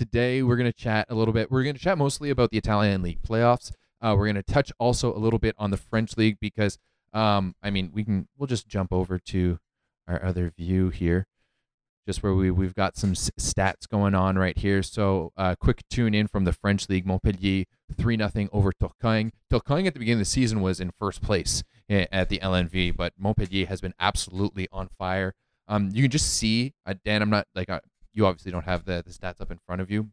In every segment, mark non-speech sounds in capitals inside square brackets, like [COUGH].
today we're going to chat a little bit. We're going to chat mostly about the Italian league playoffs. Uh, we're going to touch also a little bit on the French league because, um, I mean, we can we'll just jump over to our other view here, just where we we've got some s- stats going on right here. So, uh, quick tune in from the French league: Montpellier three nothing over Tourcoing. Tourcoing at the beginning of the season was in first place eh, at the LNV, but Montpellier has been absolutely on fire. Um, you can just see, uh, Dan. I'm not like you obviously don't have the, the stats up in front of you,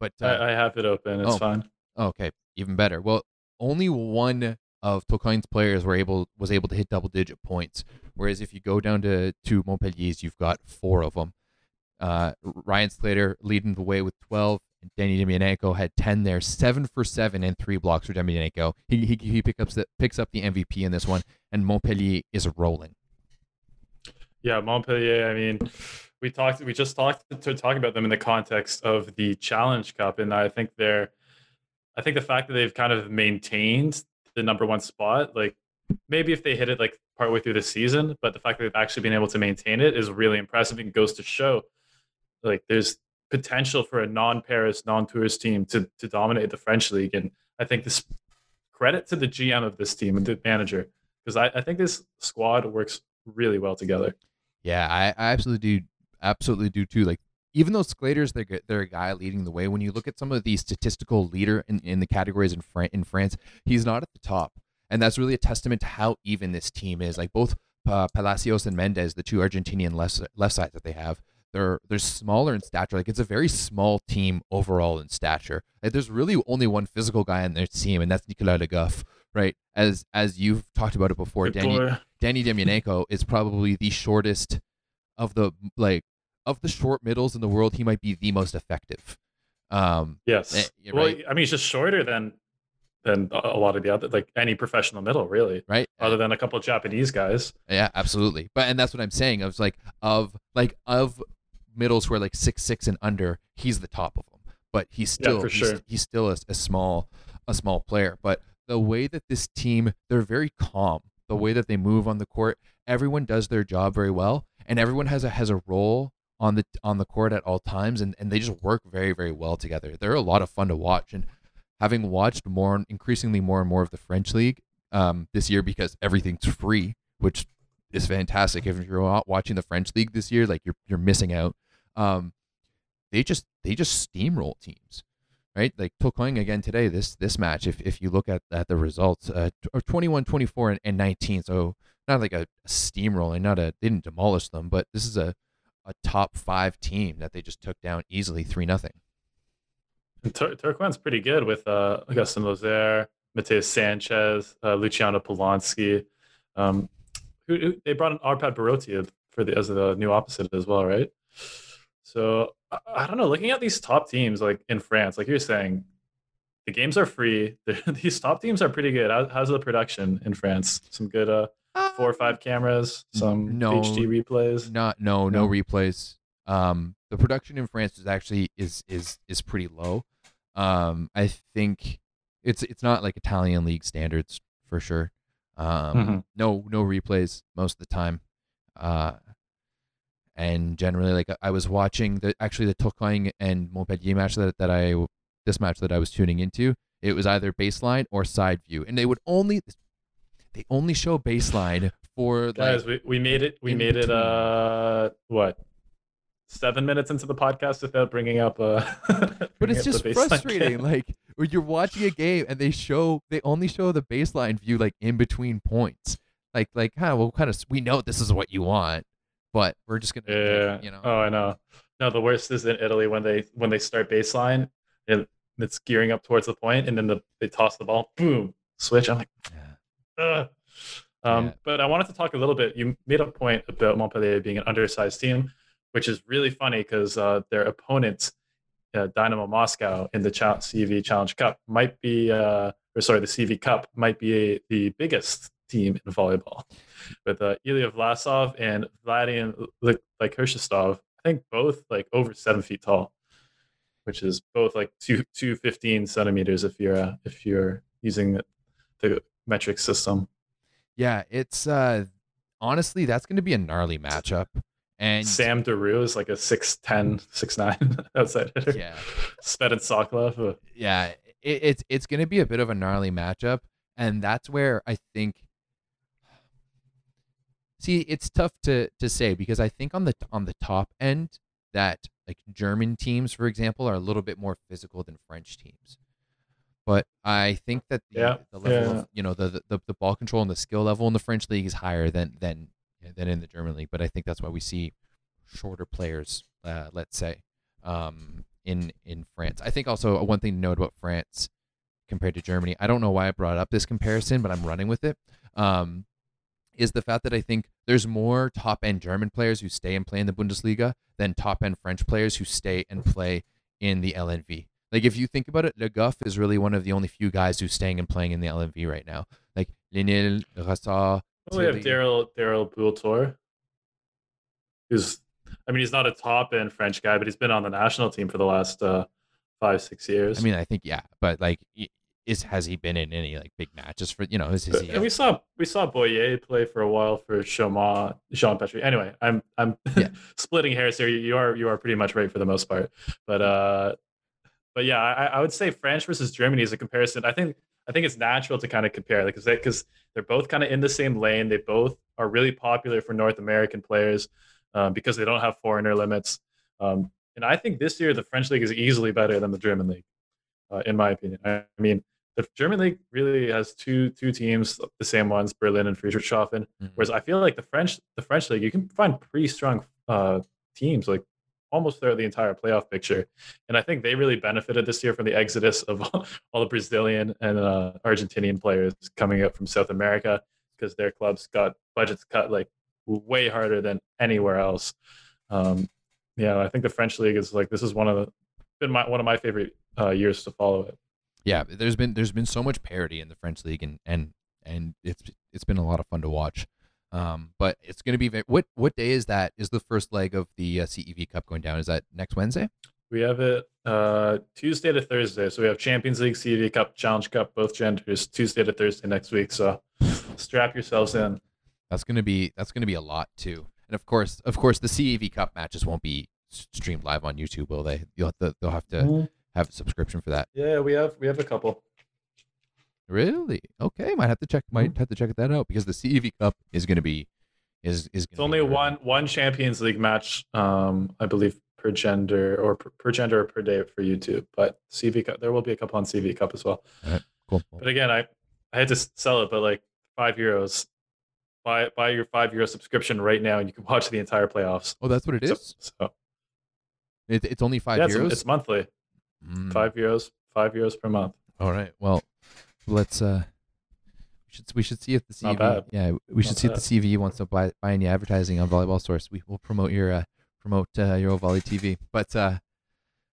but uh, I, I have it open. It's oh. fine. okay, even better. Well, only one of Tourcoing's players were able was able to hit double digit points, whereas if you go down to to Montpellier's, you've got four of them. Uh, Ryan Sclater leading the way with 12, and Danny Demyanenko had 10 there, seven for seven and three blocks for Demyanenko. He he, he picks up the picks up the MVP in this one, and Montpellier is rolling. Yeah, Montpellier. I mean, we talked. We just talked to talk about them in the context of the Challenge Cup, and I think they're. I think the fact that they've kind of maintained the number one spot, like maybe if they hit it like partway through the season, but the fact that they've actually been able to maintain it is really impressive and goes to show, like there's potential for a non-Paris, non-tourist team to to dominate the French league, and I think this credit to the GM of this team and the manager because I, I think this squad works really well together. Yeah, I, I absolutely do, absolutely do too. Like even though Sclater's they're they're a guy leading the way. When you look at some of the statistical leader in, in the categories in Fran- in France, he's not at the top, and that's really a testament to how even this team is. Like both uh, Palacios and Mendez, the two Argentinian left left sides that they have, they're they're smaller in stature. Like it's a very small team overall in stature. Like there's really only one physical guy on their team, and that's Nicolas Le Goff, right? As as you've talked about it before, Good Danny boy. Danny Demyanenko is probably the shortest of the like of the short middles in the world. He might be the most effective. Um, Yes. Eh, you're well. I mean, he's just shorter than than a lot of the other, like any professional middle, really, right? other than a couple of Japanese guys. Yeah, absolutely. But and that's what I'm saying. I was like of like of middles who are like six six and under, he's the top of them. But he's Yeah, still for he's, sure. he's still a, a small a small player. But the way that this team they're very calm. The way that they move on the court, everyone does their job very well, and everyone has a has a role on the on the court at all times, and, and they just work very very well together. They're a lot of fun to watch, and having watched more increasingly more and more of the French league um, this year because everything's free, which is fantastic. If you're not watching the French league this year, like you're you're missing out. Um, they just they just steamroll teams, right? Like Tourcoing again today. This this match, if if you look at at the results, uh, or 21, 24, and, and 19. So not like a, a steamrolling, not a they didn't demolish them, but this is a a top five team that they just took down easily three nothing. Tur- pretty good with uh, Lozaire, Mateus Sanchez, uh, Luciano Polanski. Um, who, who they brought in Arpad Barotia for the as the new opposite as well, right? So I, I don't know. Looking at these top teams like in France, like you're saying, the games are free. [LAUGHS] these top teams are pretty good. How, how's the production in France? Some good uh, four or five cameras, some no. HD replays. Not no no No. replays. Um, the production in France is actually is is is pretty low. Um, I think it's it's not like Italian league standards for sure. Um, Mhm. no no replays most of the time. Uh, and generally like I was watching the actually the Tourcoing and Montpellier match that that I this match that I was tuning into. It was either baseline or side view, and they would only they only show baseline for Guys, like we, we made it. We made it. Uh, what? Seven minutes into the podcast without bringing up. Uh, [LAUGHS] But it's just frustrating. [LAUGHS] Like when you're watching a game and they show they only show the baseline view like in between points. Like like kind of well kind of we know this is what you want, but we're just gonna Yeah. you know Oh, I know. No, the worst is in Italy when they when they start baseline, and it's gearing up towards the point, and then the they toss the ball, boom, switch. I'm like, Yeah. Um, Yeah. But I wanted to talk a little bit. You made a point about Montpellier being an undersized team, which is really funny because uh, their opponent, uh, Dynamo Moscow, in the Ch- CEV Challenge Cup, might be, uh, or sorry, the CEV Cup might be the biggest team in volleyball, with uh, Ilya Vlasov and Vladian like like I think both like over seven feet tall, which is both like two two fifteen centimeters if you're uh, if you're using the metric system. Yeah, it's uh honestly that's going to be a gnarly matchup. And Sam Deroo is like a 6'10", 6'9", [LAUGHS] outside hitter. yeah, Sped and Sokolov. yeah, it, it's it's going to be a bit of a gnarly matchup, and that's where I think. See, it's tough to to say because I think on the on the top end that like German teams, for example, are a little bit more physical than French teams. But I think that the, Yeah, the level yeah. of you know the, the the ball control and the skill level in the French league is higher than than than in the German league. But I think that's why we see shorter players, uh, let's say, um, in in France. I think also one thing to note about France compared to Germany. I don't know why I brought up this comparison, but I'm running with it. Um, is the fact that I think there's more top end German players who stay and play in the Bundesliga than top end French players who stay and play in the LNV. Like if you think about it, Le Goff is really one of the only few guys who's staying and playing in the LNV right now. Like Linil, Rassar, Oh, we have Daryl Daryl Bultor, who's I mean he's not a top end French guy, but he's been on the national team for the last uh, five six years. I mean, I think yeah, but like, is has he been in any like big matches for you know? Is, is he? and we saw we saw Boyer play for a while for Chaumont, Jean Patry. Anyway, I'm I'm Yeah. [LAUGHS] splitting hairs here. You are you are pretty much right for the most part, but uh, but yeah, I, I would say France versus Germany is a comparison. I think I think it's natural to kind of compare, like, because they, they're both kind of in the same lane. They both are really popular for North American players um, because they don't have foreigner limits. Um, and I think this year the French league is easily better than the German league, uh, in my opinion. I, I mean, the German league really has two two teams, the same ones, Berlin and Friedrichshafen. Mhm. Whereas I feel like the French the French league, you can find pretty strong uh, teams, like almost throughout the entire playoff picture. And I think they really benefited this year from the exodus of [LAUGHS] all the Brazilian and uh, Argentinian players coming up from South America because their clubs got budgets cut like way harder than anywhere else. Um, yeah, I think the French league is like this is one of the been my one of my favorite uh, years to follow it. yeah, there's been there's been so much parity in the French league, and and and it's it's been a lot of fun to watch. Um, but it's going to be very, what what day is that? Is the first leg of the uh, CEV Cup going down? Is that next Wednesday? We have it uh, Tuesday to Thursday. So we have Champions League, CEV Cup, Challenge Cup, both genders, Tuesday to Thursday next week. So strap yourselves in. That's gonna be that's gonna be a lot too. And of course, of course, the CEV Cup matches won't be streamed live on YouTube, will they? You'll have to, they'll have to have a subscription for that. Yeah, we have we have a couple. Really? Okay, might have to check. Might have to check that out because the CEV Cup is gonna be is is. It's only one one Champions League match, um, I believe, per gender or per, per gender or per day for YouTube. But CEV Cup, there will be a couple on CEV Cup as well. Cool. But again, I I had to sell it, but like five euros. Buy buy your five euro subscription right now, and you can [LAUGHS] watch the entire playoffs. Oh, that's what it is. So, so It, it's only five yeah, it's, euros. it's monthly. Mm. Five euros, five euros per month. All right. Well, let's uh we should we should see if the CEV bad. yeah, we should Not see if the CEV wants to buy buy any advertising on Volleyball Source. We will promote your uh promote uh, your Volley TV. But uh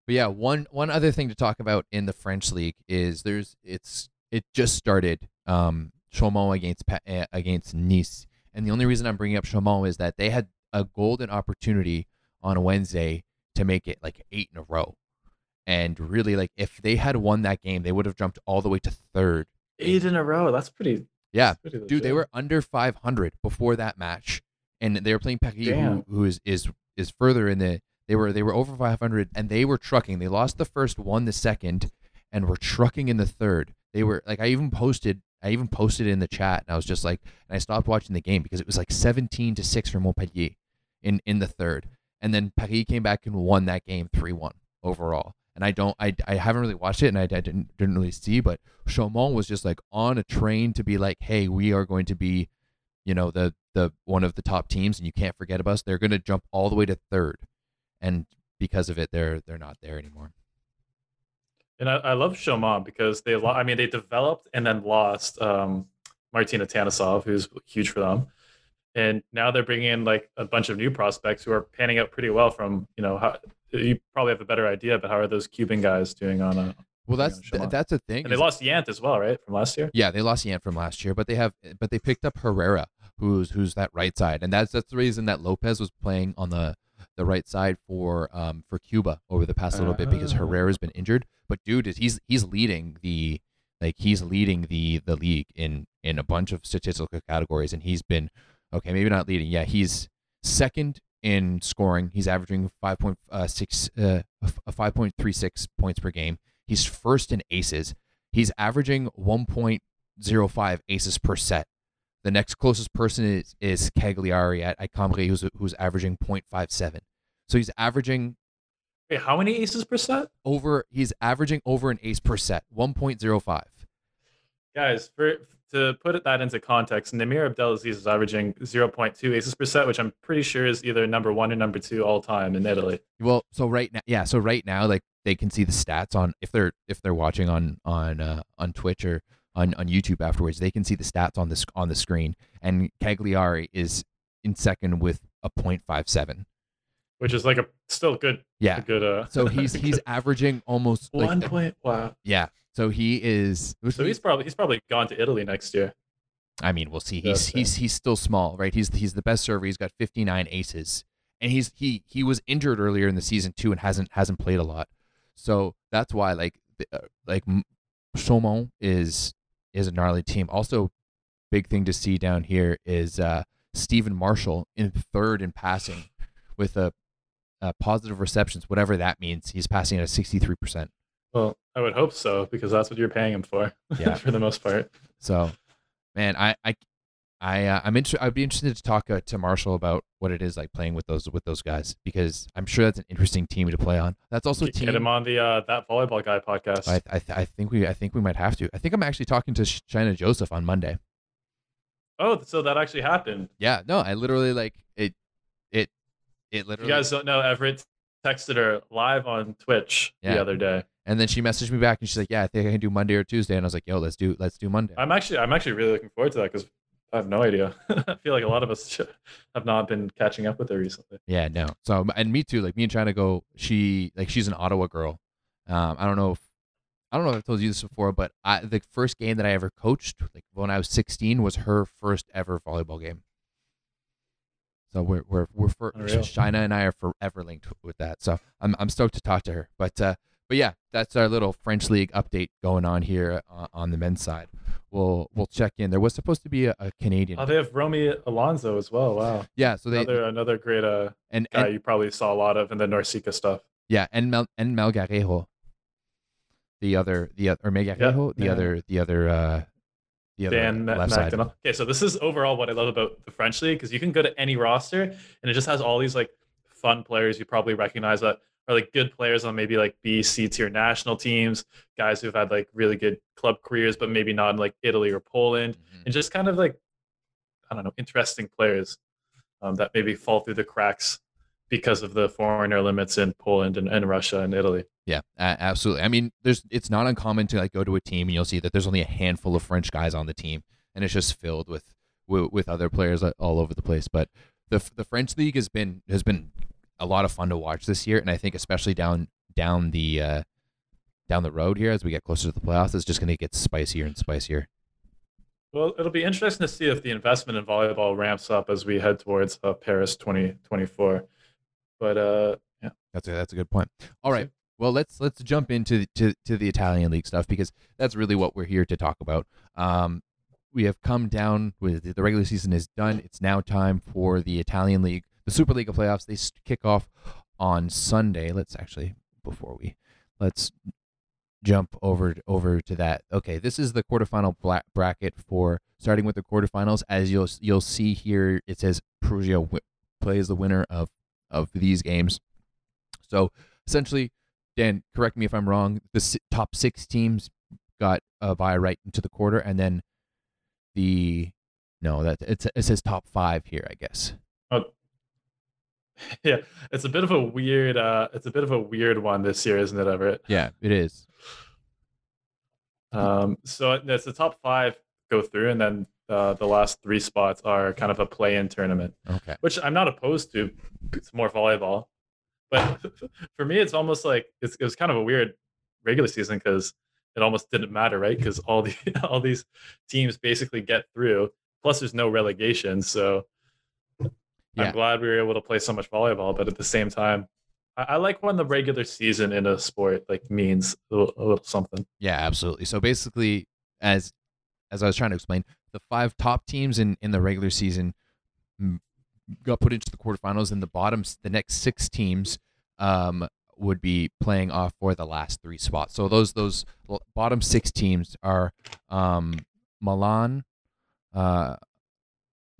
but yeah, one one other thing to talk about in the French league is there's it's it just started um Chaumont against uh, against Nice. And the only reason I'm bringing up Chaumont is that they had a golden opportunity on a Wednesday to make it like 8 in a row. And really like if they had won that game, they would have jumped all the way to third Eight in a row. That's pretty. yeah, that's pretty dude, they were under 500 before that match, and they were playing Paris, who, who is is is further in the. They were they were over 500, and they were trucking. They lost the first, won the second, and were trucking in the third. They were like, I even posted, I even posted in the chat, and I was just like, and I stopped watching the game because it was like 17 to six for Montpellier in in the third, and then Paris came back and won that game 3-1 overall. And I don't, I, I haven't really watched it, and I, I didn't didn't really see, but Chaumont was just like on a train to be like, hey, we are going to be, you know, the the one of the top teams, and you can't forget about us. They're going to jump all the way to third, and because of it, they're they're not there anymore. And I, I love Chaumont because they, I mean, they developed and then lost um, Martina Tanisov, who's huge for them. And now they're bringing in like a bunch of new prospects who are panning out pretty well. From you know, how, you probably have a better idea, but how are those Cuban guys doing on a? Well, that's th- that's a thing. And they lost Yant as well, right, from last year. Yeah, they lost Yant from last year, but they have but they picked up Herrera, who's who's that right side, and that's that's the reason that Lopez was playing on the the right side for um for Cuba over the past little bit because. Herrera's been injured. But dude, is he's he's leading the like he's leading the the league in in a bunch of statistical categories, and he's been okay, maybe not leading. Yeah, he's second in scoring. He's averaging 5.6 uh, uh, 5.36 points per game. He's first in aces. He's averaging 1.05 aces per set. The next closest person is, is Cagliari at, Cambre, who's, who's averaging 0.57. So he's averaging Wait, how many aces per set? over he's averaging over an ace per set, 1.05. Guys, for to put that into context, Nimir Abdelaziz is averaging 0.2 aces per set, which I'm pretty sure is either number one or number two all time in Italy. Well, so right now, yeah, so right now, like they can see the stats on if they're if they're watching on on uh, on Twitch or on, on YouTube afterwards, they can see the stats on this on the screen, and Cagliari is in second with a .57. Which is like a still good, Yeah, good. Uh, so [LAUGHS] he's he's averaging almost like one point. Wow. yeah. So he is. So he's probably he's probably gone to Italy next year. I mean, we'll see. Yeah, He's fair. he's he's still small, right? He's he's the best server. He's got 59 aces, and he's he he was injured earlier in the season too, and hasn't hasn't played a lot. So that's why like the- uh, like Chaumont is is a gnarly team. Also, big thing to see down here is uh Stephen Marshall in third in passing with a, a positive receptions, whatever that means. He's passing at a 63 percent. Well, I would hope so because that's what you're paying him for. [LAUGHS] Yeah. for the most part. So, man, I I I uh, I'm inter- I'd be interested to talk uh, to Marshall about what it is like playing with those with those guys because I'm sure that's an interesting team to play on. That's also a Get him on the uh, that volleyball guy podcast. I I, I think we I think we might have to. I think I'm actually talking to China Joseph on Monday. oh, so that actually happened. Yeah, no, I literally like. It it literally. you guys don't know, Everett texted her live on Twitch Yeah. the other day. and then she messaged me back and she's like, "Yeah, I think I can do Monday or Tuesday." And I was like, "Yo, let's do let's do Monday." I'm actually I'm actually really looking forward to that because I have no idea. [LAUGHS] I feel like a lot of us [LAUGHS] have not been catching up with her recently. Yeah, no. So and me too. Like me and China go. She like she's an Ottawa girl. Um, I don't know if I don't know if I've told you this before, but I the first game that I ever coached, like when I was 16, was her first ever volleyball game. So we're we're we're for Unreal. China and I are forever linked with that. So I'm I'm stoked to talk to her. But uh, but yeah, that's our little French league update going on here uh, on the men's side. We'll we'll check in. There was supposed to be a, a Canadian. Oh, they have Roamy Alonso as well. Wow, yeah, so they another another great uh, and, guy and you probably saw a lot of in the NORCECA stuff. Yeah, and Mel and Melgarejo. The other the other or Melgarejo, the yeah. other the other uh the other Dan left side. Okay, so this is overall what I love about the French league because you can go to any roster and it just has all these like fun players you probably recognize that are like good players on maybe like B, C tier national teams, guys who've had like really good club careers, but maybe not in like Italy or Poland, Mhm. and just kind of like I don't know, interesting players um, that maybe fall through the cracks because of the foreigner limits in Poland and, and Russia and Italy. Yeah, absolutely. I mean, there's it's not uncommon to like go to a team and you'll see that there's only a handful of French guys on the team, and it's just filled with with, with other players all over the place. But the the French league has been has been a lot of fun to watch this year, and I think especially down down the uh, down the road here as we get closer to the playoffs, it's just going to get spicier and spicier. Well, it'll be interesting to see if the investment in volleyball ramps up as we head towards uh, Paris 2024. But uh, yeah, That's a that's a good point. All right. Well, let's let's jump into the, to to the Italian league stuff because that's really what we're here to talk about. Um, we have come down with the regular season is done. It's now time for the Italian league, the Superlega playoffs. They kick off on Sunday. Let's actually before we let's jump over over to that. Okay, this is the quarterfinal bla- bracket for starting with the quarterfinals. As you'll you'll see here, it says Perugia wi- plays the winner of of these games. So essentially, Dan, correct me if I'm wrong. The si- top six teams got a bye right into the quarter, and then the no, that it, it says top five here, I guess. oh, [LAUGHS] yeah, it's a bit of a weird. Uh, it's a bit of a weird one this year, isn't it, Everett? Yeah, it is. Um, so it's the top five go through, and then uh, the last three spots are kind of a play-in tournament. Okay. which I'm not opposed to. It's more volleyball, but [LAUGHS] for me, it's almost like it's, it was kind of a weird regular season because it almost didn't matter, right? Because all the [LAUGHS] all these teams basically get through. Plus, there's no relegation, so Yeah. I'm glad we were able to play so much volleyball. But at the same time, I, I like when the regular season in a sport like means a little, a little something. Yeah, absolutely. So basically, as as I was trying to explain, the five top teams in in the regular season got put into the quarterfinals, and the bottom, the next six teams, um, would be playing off for the last three spots. So those those bottom six teams are um, Milan, uh,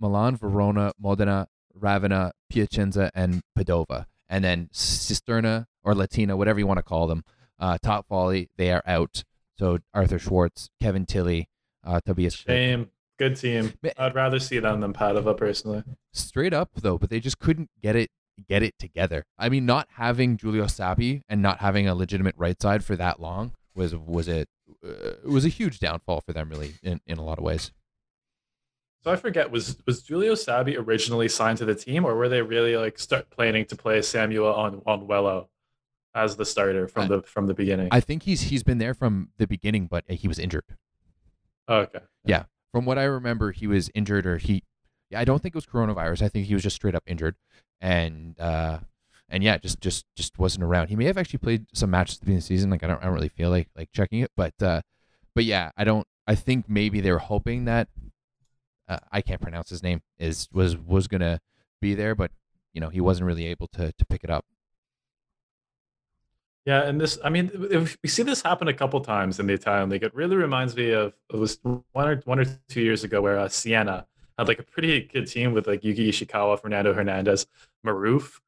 Milan, Verona, Modena, Ravenna, Piacenza, and Padova, and then Cisterna or Latina, whatever you want to call them. Uh, top volley, they are out. So Arthur Schwartz, Kevin Tillie, uh, Tobias. Shame. Good team. I'd rather see them than Padova personally. Straight up though, but they just couldn't get it get it together. I mean, not having Giulio Sabbi and not having a legitimate right side for that long was was it uh, was a huge downfall for them, really, in, in a lot of ways. So I forget was was Giulio Sabbi originally signed to the team, or were they really like start planning to play Samuel on Onwuelo as the starter from I, the from the beginning? I think he's he's been there from the beginning, but he was injured. Oh, okay. Yeah, from what I remember, he was injured, or he. I don't think it was coronavirus. I think he was just straight up injured, and uh, and yeah, just just just wasn't around. He may have actually played some matches at the beginning of the season. Like I don't I don't really feel like like checking it, but uh, but yeah, I don't. I think maybe they were hoping that uh, I can't pronounce his name is was was gonna be there, but you know he wasn't really able to to pick it up. Yeah, and this, I mean, we see this happen a couple times in the Italian league. It really reminds me of it was one or one or two years ago where uh, Siena had like a pretty good team with like Yuki Ishikawa, Fernando Hernandez, Maruf,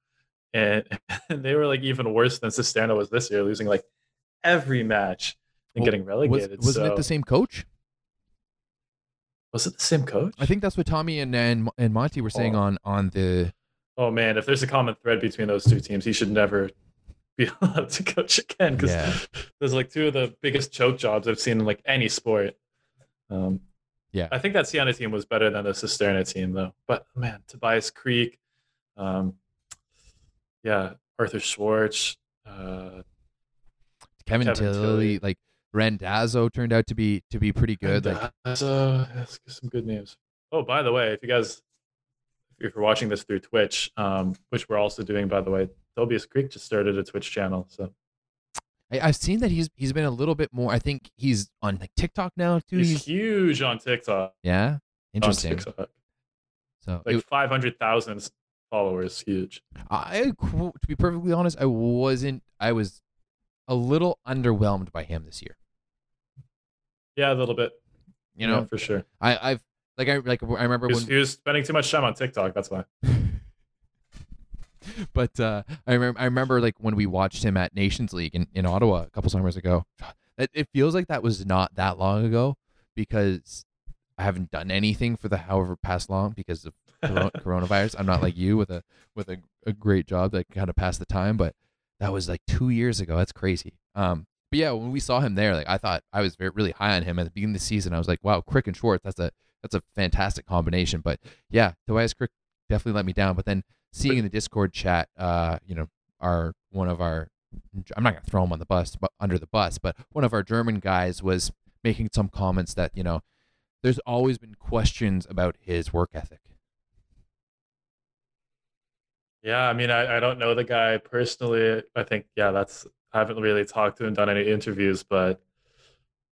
and, [LAUGHS] and they were like even worse than Cisterna was this year, losing like every match and well, getting relegated. Was, not so. it the same coach? Was it the same coach? I think that's what Tommy and and, and Monty were saying oh. on on the. Oh man, if there's a common thread between those two teams, he should never [LAUGHS] be allowed to coach again because yeah. there's like two of the biggest choke jobs I've seen in like any sport. Um, yeah, I think that Siena team was better than the Cisterna team though. But man, Tobias Krick, um, yeah, Arthur Schwartz, uh, Kevin, Kevin Tillie, Tillie, like Randazzo turned out to be to be pretty good. Randazzo, like, that's some good names. Oh, by the way, if you guys if you're watching this through Twitch, um, which we're also doing, by the way, Tobias Krick just started a Twitch channel. So I, have seen that he's he's been a little bit more. I think he's on like TikTok now too. He's, he's huge on TikTok. Yeah, interesting. So like five hundred thousand followers, huge. I to be perfectly honest, I wasn't. I was a little underwhelmed by him this year. Yeah, a little bit. You know, yeah, for sure. I, I've like I like I remember he was, when he was spending too much time on TikTok. That's why. [LAUGHS] but uh, I remember I remember like when we watched him at Nations League in, in Ottawa a couple summers ago. [SIGHS] It, it feels like that was not that long ago because I haven't done anything for the however past long because of [LAUGHS] coronavirus. I'm not like you with a with a, a great job that kind of passed the time, but that was like two years ago. That's crazy. Um, but yeah, when we saw him there, like I thought I was very, really high on him at the beginning of the season. I was like, wow, Krick and Schwartz, that's a that's a fantastic combination. But yeah, Tobias Krick definitely let me down. But then seeing in the Discord chat, uh, you know, our one of our I'm not gonna throw him on the bus, but under the bus, but one of our German guys was making some comments that you know, there's always been questions about his work ethic. Yeah, I mean, I, I don't know the guy personally. I think, yeah, that's I haven't really talked to him, done any interviews, but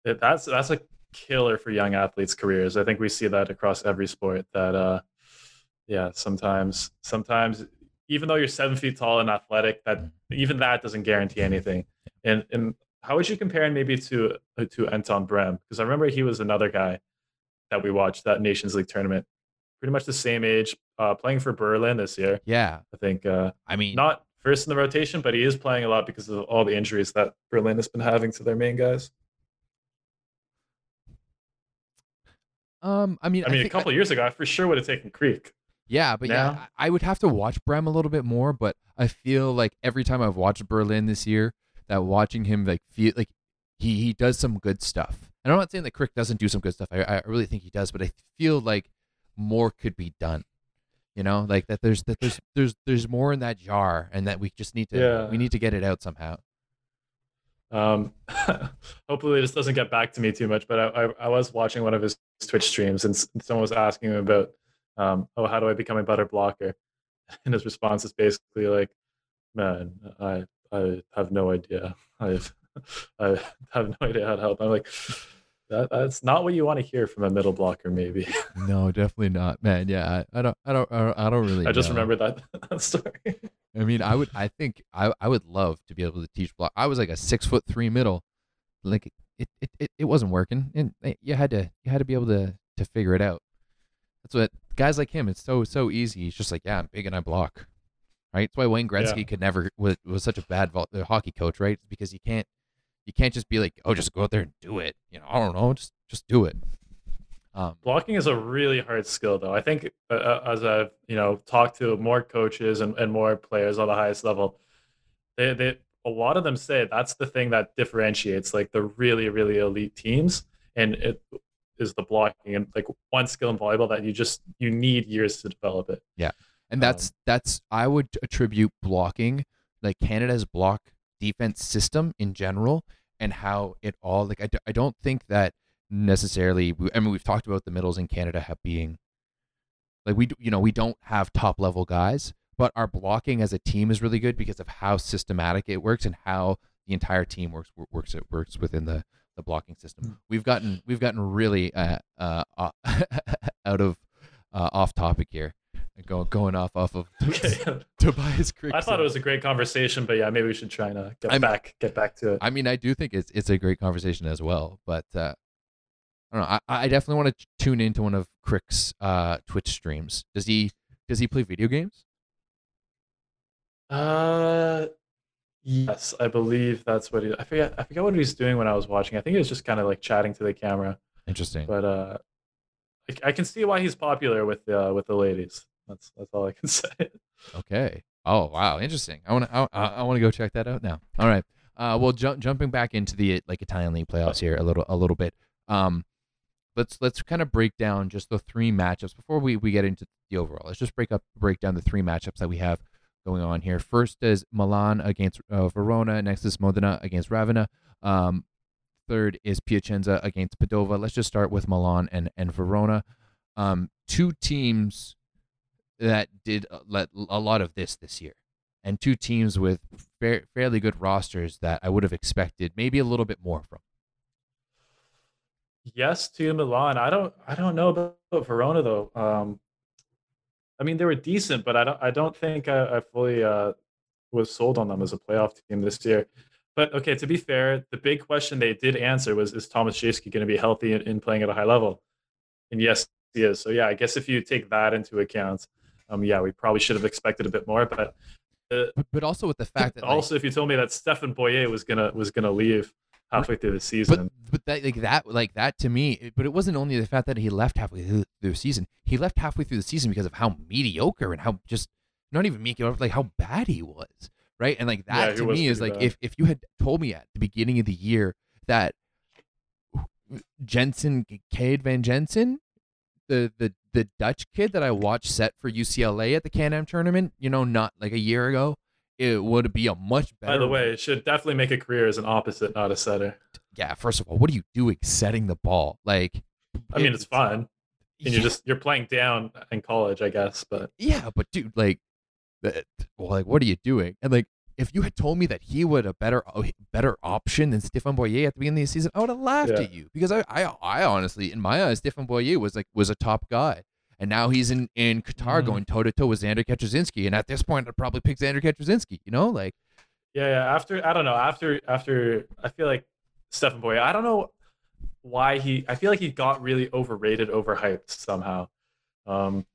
it, that's that's a killer for young athletes' careers. I think we see that across every sport. That, uh, yeah, sometimes sometimes even though you're seven feet tall and athletic, that even that doesn't guarantee anything. And and how would you compare him maybe to to Anton Brehme? Because I remember he was another guy that we watched that Nations League tournament pretty much the same age, uh, playing for Berlin this year. Yeah, I think. Uh, I mean, not first in the rotation, but he is playing a lot because of all the injuries that Berlin has been having to their main guys. Um, I mean, I mean, I a couple I, years ago, I for sure would have taken Krick. Yeah, but now, yeah, I would have to watch Brehme a little bit more. But I feel like every time I've watched Berlin this year, that watching him like feel like he he does some good stuff. And I'm not saying that Krick doesn't do some good stuff. I I really think he does, but I feel like more could be done you know like that there's that there's there's there's more in that jar and that we just need to yeah. we need to get it out somehow um [LAUGHS] hopefully this doesn't get back to me too much but I, I, I was watching one of his twitch streams and someone was asking him about um oh how do i become a better blocker [LAUGHS] and his response is basically like man i i have no idea i've [LAUGHS] i have no idea how to help i'm like that, that's not what you want to hear from a middle blocker, maybe. no, definitely not, man. Yeah, I, I don't, I don't, I don't, really. I just know. remember that, [LAUGHS] that story. I mean, I would, I think, I, I would love to be able to teach block. I was like a six foot three middle, like it, it, it, it wasn't working, and eh, you had to, you had to be able to, to figure it out. That's what guys like him. It's so, so easy. He's just like, yeah, I'm big and I block, right? That's why Wayne Gretzky Yeah. could never was, was such a bad vol- uh, hockey coach, right? Because you can't, you can't just be like, oh, just go out there and do it. You know, I don't know, just, just do it. Um, Blocking is a really hard skill, though. I think uh, uh, as I've you know talked to more coaches and, and more players on the highest level, they they a lot of them say that's the thing that differentiates like the really really elite teams, and it is the blocking and like one skill in volleyball that you just you need years to develop it. Yeah. And that's um, that's I would attribute blocking like Canada's block defense system in general and how it all like I, d- I don't think that necessarily we- I mean we've talked about the middles in Canada have being like we you know we don't have top level guys but our blocking as a team is really good because of how systematic it works and how the entire team works works it works within the the blocking system. We've gotten we've gotten really uh, uh, uh, [LAUGHS] out of uh, off topic here. Go, going off off of [LAUGHS] Okay. [LAUGHS] Tobias Krick. I thought it was a great conversation, but yeah, maybe we should try and uh, get I'm- back get back to it. I mean, I do think it's it's a great conversation as well, but uh, I don't know. I, I definitely want to tune into one of Krick's uh, Twitch streams. Does he does he play video games? Uh, yes, I believe that's what he. I forget. I forget what he was doing when I was watching. I think he was just kind of like chatting to the camera. Interesting. But uh, I, I can see why he's popular with uh with the ladies. That's that's all I can [LAUGHS] say. Okay. Oh wow, interesting. I want to I, I, want to go check that out now. All right. Uh, well, jump, jumping back into the like Italian league playoffs here a little a little bit. Um, let's let's kind of break down just the three matchups before we, we get into the overall. Let's just break up break down the three matchups that we have going on here. First is Milan against uh, Verona. Next is Modena against Ravenna. Um, third is Piacenza against Padova. Let's just start with Milan and and Verona. Um, two teams that did a a lot of this this year, and two teams with fair, fairly good rosters that I would have expected maybe a little bit more from. yes to Milan. I don't I don't know about Verona though. Um, I mean they were decent, but I don't I don't think I, I fully uh was sold on them as a playoff team this year. But okay, to be fair, the big question they did answer was is Thomas Jaeschke going to be healthy and, and playing at a high level? And yes, he is. So yeah, I guess if you take that into account, um, yeah, we probably should have expected a bit more. But uh, But, also with the fact that like, also, if you told me that Stefan Boyer was gonna was gonna leave halfway through the season, but but that like that like that to me but it wasn't only the fact that he left halfway through the season he left halfway through the season because of how mediocre and how just not even mediocre like how bad he was right and like that he to me is like bad. if if you had told me at the beginning of the year that Jensen Cade Van Jensen the the the Dutch kid that I watched set for UCLA at the Can-Am tournament you know not like a year ago it would be a much better by the way, it should definitely make a career as an opposite, not a setter. yeah first of all what are you doing setting the ball like I mean, it's fun, and you're just you're playing down in college, I guess. But yeah, but dude, like, well, like, what are you doing? And like, if you had told me that he would a better better option than Stefan Boyer at the beginning of the season, I would have laughed Yeah. at you because I, I I honestly, in my eyes, Stefan Boyer was like was a top guy, and now he's in in Qatar Mhm. going toe to toe with Xander Kaczynski, and at this point, I'd probably pick Xander Kaczynski. You know, like, yeah, yeah. After I don't know. After after I feel like Stefan Boyer. I don't know why he. I feel like he got really overrated, overhyped somehow. Um,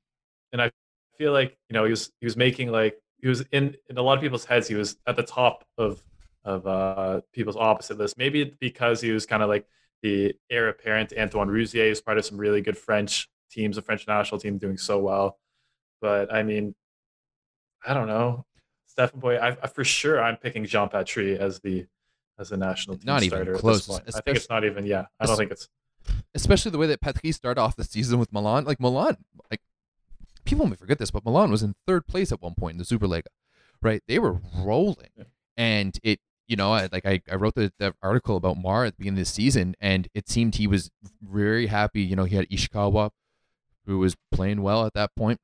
and I feel like you know he was he was making like he was in in a lot of people's heads. He was at the top of of uh, people's opposite list. Maybe because he was kind of like the heir apparent to Antoine Rouzier. He was part of some really good French teams, the French national team doing so well. But I mean, I don't know. Stephen Boy, I, I for sure I'm picking Jean Patry as the as a national team Not even close. I think it's not even. Yeah, I don't think it's. especially the way that Patrice started off the season with Milan. Like Milan, like people may forget this, but Milan was in third place at one point in the Superlega, right? They were rolling, Yeah. and it, you know, I, like I, I wrote the, the article about Maar at the beginning of the season, and it seemed he was very happy. You know, he had Ishikawa, who was playing well at that point.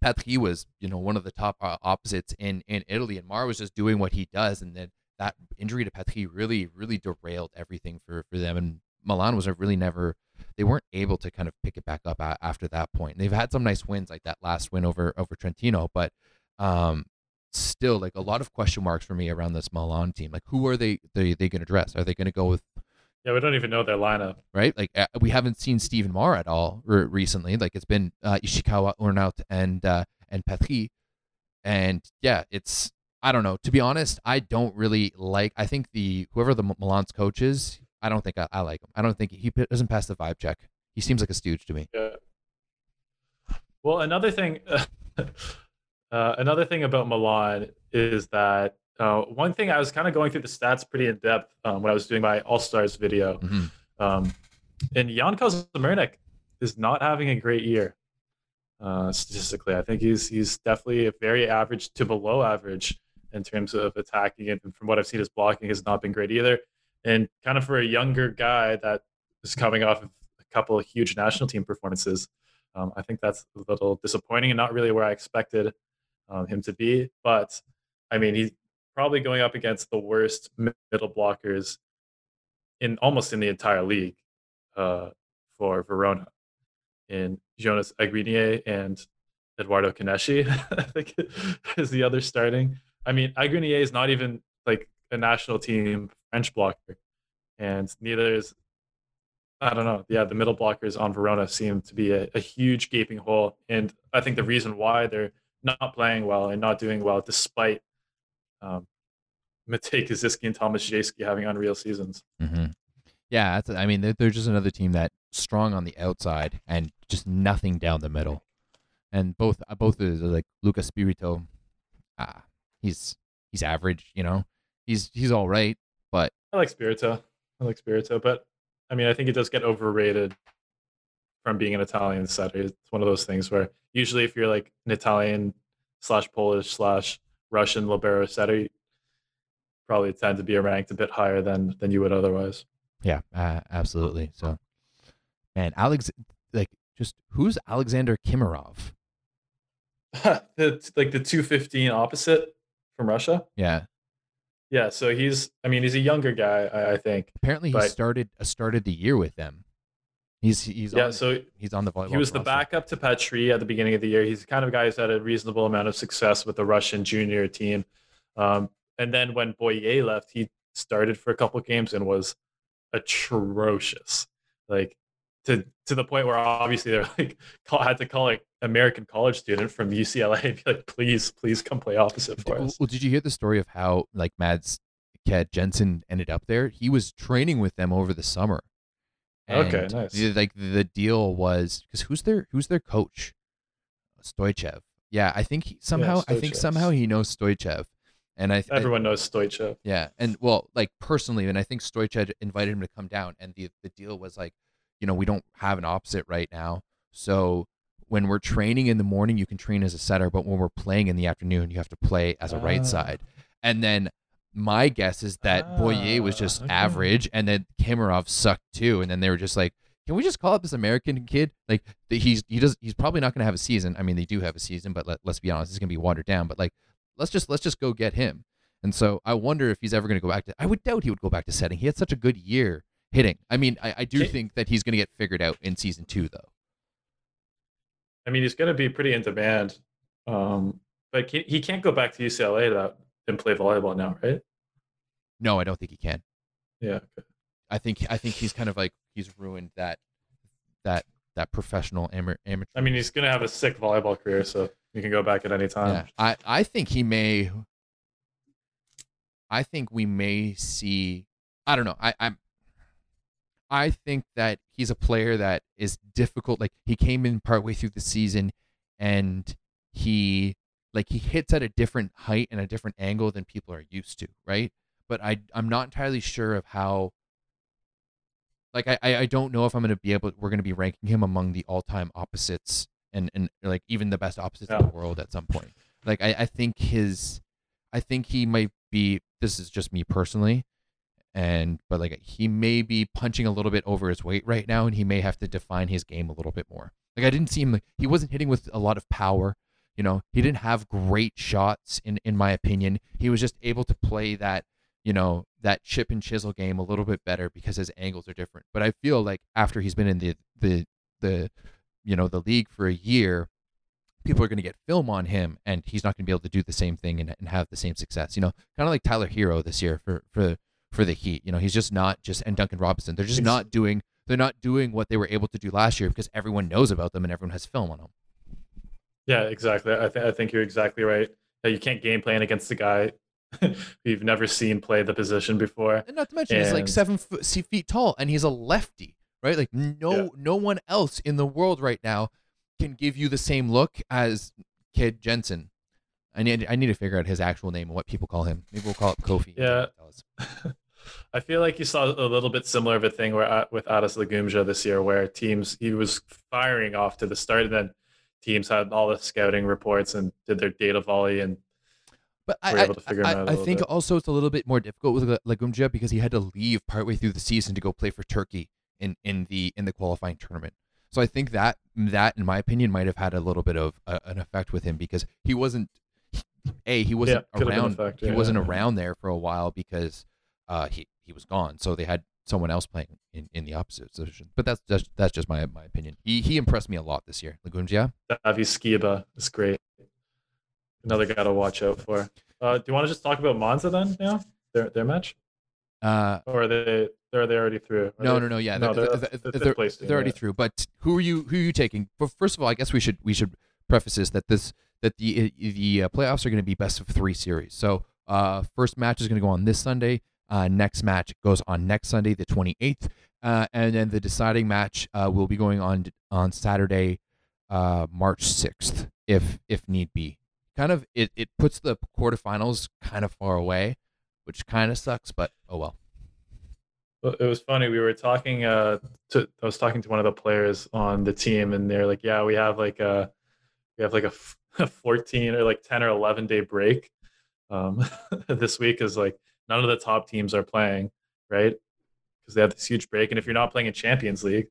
Patrice was, you know, one of the top uh, opposites in in Italy, and Maar was just doing what he does, and then that injury to Patrice really, really derailed everything for for them. And Milan was a really never they weren't able to kind of pick it back up after that point. They've had some nice wins like that last win over over Trentino, but um still like a lot of question marks for me around this Milan team. Like who are they they they going to dress? Are they going to go with Yeah, we don't even know their lineup. right? Like uh, we haven't seen Stephen Maar at all re- recently. Like it's been uh, Ishikawa, Urnaut, and uh, and Patry, and yeah, it's I don't know. To be honest, I don't really like. I think the whoever the Milan's coach is, I don't think I, I like him. I don't think he doesn't pass the vibe check. He seems like a stooge to me. Yeah. Well, another thing, [LAUGHS] uh, another thing about Milan is that uh, one thing I was kind of going through the stats pretty in depth um, when I was doing my All Stars video, Mhm. um, and Jan Kozamernik is not having a great year uh, statistically. I think he's he's definitely a very average to below average in terms of attacking, and from what I've seen, his blocking has not been great either. And kind of for a younger guy that is coming off of a couple of huge national team performances, um, I think that's a little disappointing and not really where I expected um, him to be. But I mean, he's probably going up against the worst middle blockers in almost in the entire league uh, for Verona, in Jonas Aguenier and Eduardo Kaneshi. [LAUGHS] I think [LAUGHS] is the other starting. I mean, Aguenier is not even like a national team French blocker, and neither is I don't know. Yeah, the middle blockers on Verona seem to be a, a huge gaping hole, and I think the reason why they're not playing well and not doing well, despite um, Matey Kaziyski and Thomas Jaeschke having unreal seasons. hmm Yeah, I mean they're, they're just another team that strong on the outside and just nothing down the middle. And both uh, both is like Luca Spirito, ah, he's he's average. You know, he's he's all right, but I like Spirito. I like Spirito, but I mean, I think it does get overrated from being an Italian setter. It's one of those things where usually, if you're like an Italian slash Polish slash Russian libero setter, you probably tend to be ranked a bit higher than than you would otherwise. Yeah, uh, absolutely. So, man, Alex, like, just who's Alexander Kimarov? [LAUGHS] the, like the 215 opposite from Russia. Yeah, Yeah, so he's. I mean, he's a younger guy. I, I think. apparently he But- started uh, started the year with them. He's he's Yeah. on, So he's on the volleyball. He was the backup to Patry at the beginning of the year. He's the kind of guy who's had a reasonable amount of success with the Russian junior team. Um, and then when Boyer left, he started for a couple games and was atrocious. Like to to the point where obviously they're [LAUGHS] like call, had to call like American college student from UCLA and be like, please, please come play opposite for us. Well, did you hear the story of how like Mads Kyed Jensen ended up there? He was training with them over the summer. Okay, nice. the- like the deal was because who's their who's their coach? Stoichev. Yeah, I think he, somehow I think somehow he knows Stoichev, and I, I Everyone knows Stoichev. yeah, and well, like personally, and I think Stoichev invited him to come down, and the the deal was like, you know, we don't have an opposite right now, so when we're training in the morning, you can train as a setter, but when we're playing in the afternoon, you have to play as a right Ah. side. And then my guess is that Boyer was Ah, just okay. average, and then Kimarov sucked too, and then they were just like. Can we just call up this American kid? Like he's he does he's probably not going to have a season. I mean, they do have a season, but let, let's be honest, it's going to be watered down. But like, let's just let's just go get him. And so I wonder if he's ever going to go back to. I would doubt he would go back to setting. He had such a good year hitting. I mean, I, I do think that he's going to get figured out in season two, though. I mean, he's going to be pretty in demand. Um, but he, he can't go back to UCLA that, and play volleyball now, right? No, I don't think he can. Yeah. I think I think he's kind of like he's ruined that that that professional amateur. amateur I mean, he's going to have a sick volleyball career, so you can go back at any time. yeah, I I think he may. I think we may see. I don't know. I I'm. I think that he's a player that is difficult. Like he came in partway through the season, and he like he hits at a different height and a different angle than people are used to, right? But I I'm not entirely sure of how. Like I I I don't know if I'm gonna be able. We're gonna be ranking him among the all time opposites and and like even the best opposites in the world at some point. Like I I think his, I think he might be. This is just me personally, and but like he may be punching a little bit over his weight right now, and he may have to define his game a little bit more. Like I didn't see him. He wasn't hitting with a lot of power. You know, he didn't have great shots in in my opinion. He was just able to play that you know, that chip and chisel game a little bit better because his angles are different. But I feel like after he's been in the the the you know the league for a year, people are going to get film on him, and he's not going to be able to do the same thing and, and have the same success. You know, kind of like Tyler Herro this year for for for the Heat. You know, he's just not just and Duncan Robinson. They're just not doing they're not doing what they were able to do last year because everyone knows about them and everyone has film on them. Yeah, exactly. I, th- I think you're exactly right. That you can't game plan against the guy [LAUGHS] you've never seen play the position before. And not to mention, and... he's like seven foot, feet tall, and he's a lefty, right? Like no, yeah. no one else in the world right now can give you the same look as Kyed Jensen. I need, I need to figure out his actual name and what people call him. Maybe we'll call it Kofi. Yeah. [LAUGHS] I feel like you saw a little bit similar of a thing where uh, with Adis Lagumdzija this year, where teams he was firing off to the start, and then teams had all the scouting reports and did their data volley and but I, I, I think bit. also it's a little bit more difficult with Lagumdzija because he had to leave partway through the season to go play for Turkey in, in the in the qualifying tournament. So I think that that, in my opinion, might have had a little bit of a, an effect with him because he wasn't a he wasn't yeah, around yeah, he wasn't around there for a while because uh, he he was gone. So they had someone else playing in, in the opposite position. But that's just that's just my my opinion. He he impressed me a lot this year. Lagumdzija. Avi Skiba is great. Another guy to watch out for. Uh, do you want to just talk about Monza then? Yeah, their their match. Uh, or are they they're they already through? Are no, they, no, no. Yeah, no, they're, they're, they're, they're, they're, they're already through. But who are you? Who are you taking? But first of all, I guess we should we should preface this that this that the the uh, playoffs are going to be best of three series. So uh, first match is going to go on this Sunday. Uh, next match goes on next Sunday, the 28th, uh, and then the deciding match uh, will be going on on Saturday, uh, March 6th, if if need be. Kind of, it, it puts the quarterfinals kind of far away, which kind of sucks, but oh well. It was funny. We were talking. Uh, to I was talking to one of the players on the team, and they're like, "Yeah, we have like a, we have like a, a [LAUGHS] 14 or like 10 or 11 day break. Um, [LAUGHS] this week is like none of the top teams are playing, right? Because they have this huge break, and if you're not playing in Champions League,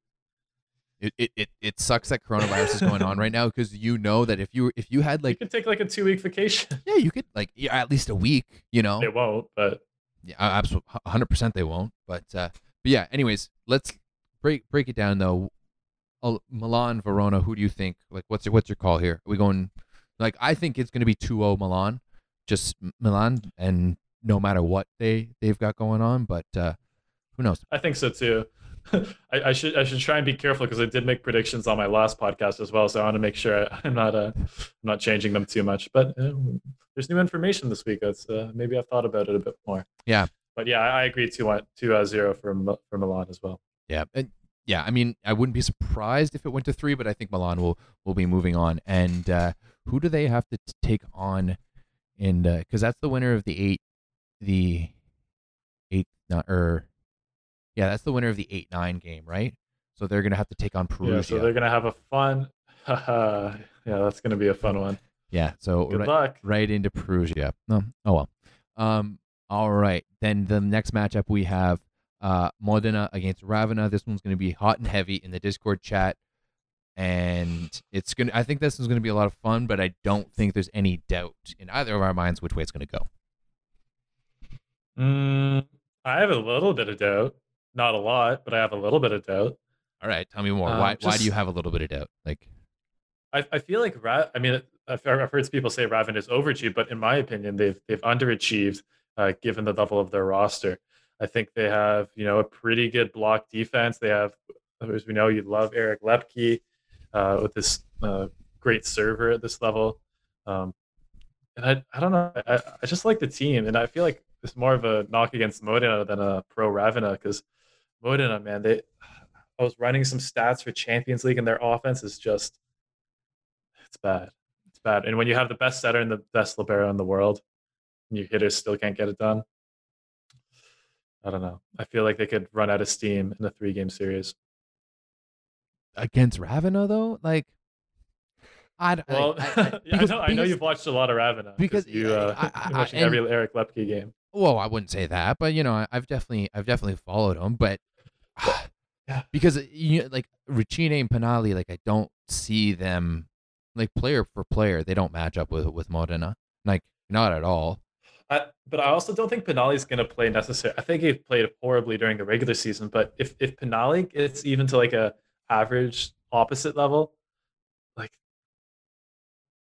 it, it, it, it sucks that coronavirus is going on right now because you know that if you if you had like you could take like a two week vacation. Yeah, you could like yeah, at least a week. You know, they won't, but yeah, absolutely, hundred percent they won't. But uh, but yeah. Anyways, let's break break it down though. Milan, Verona. Who do you think? Like, what's your what's your call here? Are we going? Like, I think it's going to be 2-0 Milan, just Milan, and no matter what they they've got going on. But uh, who knows? I think so too. [LAUGHS] I, I, should I should try and be careful because I did make predictions on my last podcast as well, so I want to make sure I'm not uh, I'm not changing them too much. But uh, there's new information this week. That's uh, maybe I've thought about it a bit more. Yeah, but yeah, I, I agree two one two uh, zero for for Milan as well. Yeah, and yeah, I mean, I wouldn't be surprised if it went to three, but I think Milan will will be moving on. And uh, who do they have to t- take on? And because uh, that's the winner of the eight, the eight, not or yeah, that's the winner of the eight nine game, right? So they're gonna have to take on Perugia. Yeah, so they're gonna have a fun. [LAUGHS] yeah, that's gonna be a fun one. Yeah. So good right, luck. Right into Perugia. No. Oh well. Um. All right. Then the next matchup we have uh Modena against Ravenna. This one's gonna be hot and heavy in the Discord chat. And it's gonna I think this is gonna be a lot of fun, but I don't think there's any doubt in either of our minds which way it's gonna go. Mm, I have a little bit of doubt. Not a lot, but I have a little bit of doubt. All right, tell me more. Um, why just, why do you have a little bit of doubt? Like, I, I feel like Ra- I mean I've, I've heard people say Raven is overachieved, but in my opinion, they've they've underachieved uh, given the level of their roster. I think they have you know a pretty good block defense. They have, as we know, you love Eric Loeppky uh, with this uh, great server at this level. Um, and I, I don't know. I, I just like the team, and I feel like it's more of a knock against Modena than a pro Ravenna because Modena, man, they I was running some stats for Champions League and their offense is just it's bad. It's bad. And when you have the best setter and the best libero in the world, and your hitters still can't get it done. I don't know. I feel like they could run out of steam in a three game series. Against Ravenna though? Like I, well, I, I, [LAUGHS] yeah, because, I, know, because, I know you've watched a lot of Ravenna because you uh, I, watching every Eric Loeppky game. Well, I wouldn't say that, but you know, I've definitely, I've definitely followed him. But [SIGHS] yeah, because uh, you know, like Recine and Pinali, like I don't see them like player for player, they don't match up with with Modena, like not at all. I, but I also don't think Pinali's going to play necessary. I think he played horribly during the regular season. But if if Pinalli gets even to like a average opposite level, like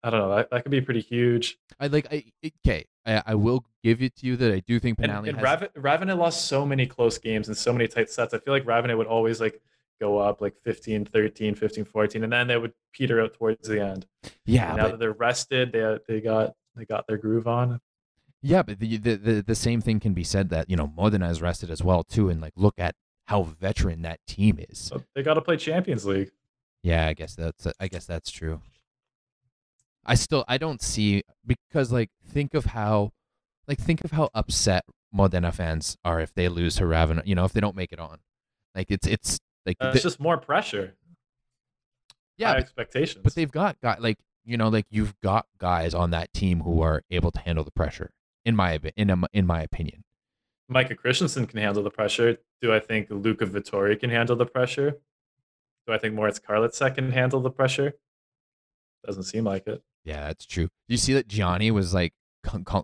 I don't know, that, that could be pretty huge. I like. I okay. I, I will give it to you that I do think And, and has. Rav- Ravenna lost so many close games and so many tight sets. I feel like Ravenna would always like go up like 15, 13, 15, 14, and then they would peter out towards the end. yeah, And now but that they're rested, they they got they got their groove on. Yeah, but the, the the the same thing can be said that you know Modena is rested as well too, and like look at how veteran that team is. So they got to play Champions League. Yeah, I guess that's I guess that's true. I still I don't see because like think of how like think of how upset Modena fans are if they lose to Ravenna, you know, if they don't make it on. Like it's it's like Uh, the- it's just more pressure. yeah, but, expectations. but they've got got like you know like you've got guys on that team who are able to handle the pressure in my in a, in my opinion. Micah Christensen can handle the pressure. Do I think Luca Vettori can handle the pressure? Do I think Moritz Karlitzek can handle the pressure? Doesn't seem like it. Yeah, that's true. You see that Johnny was like,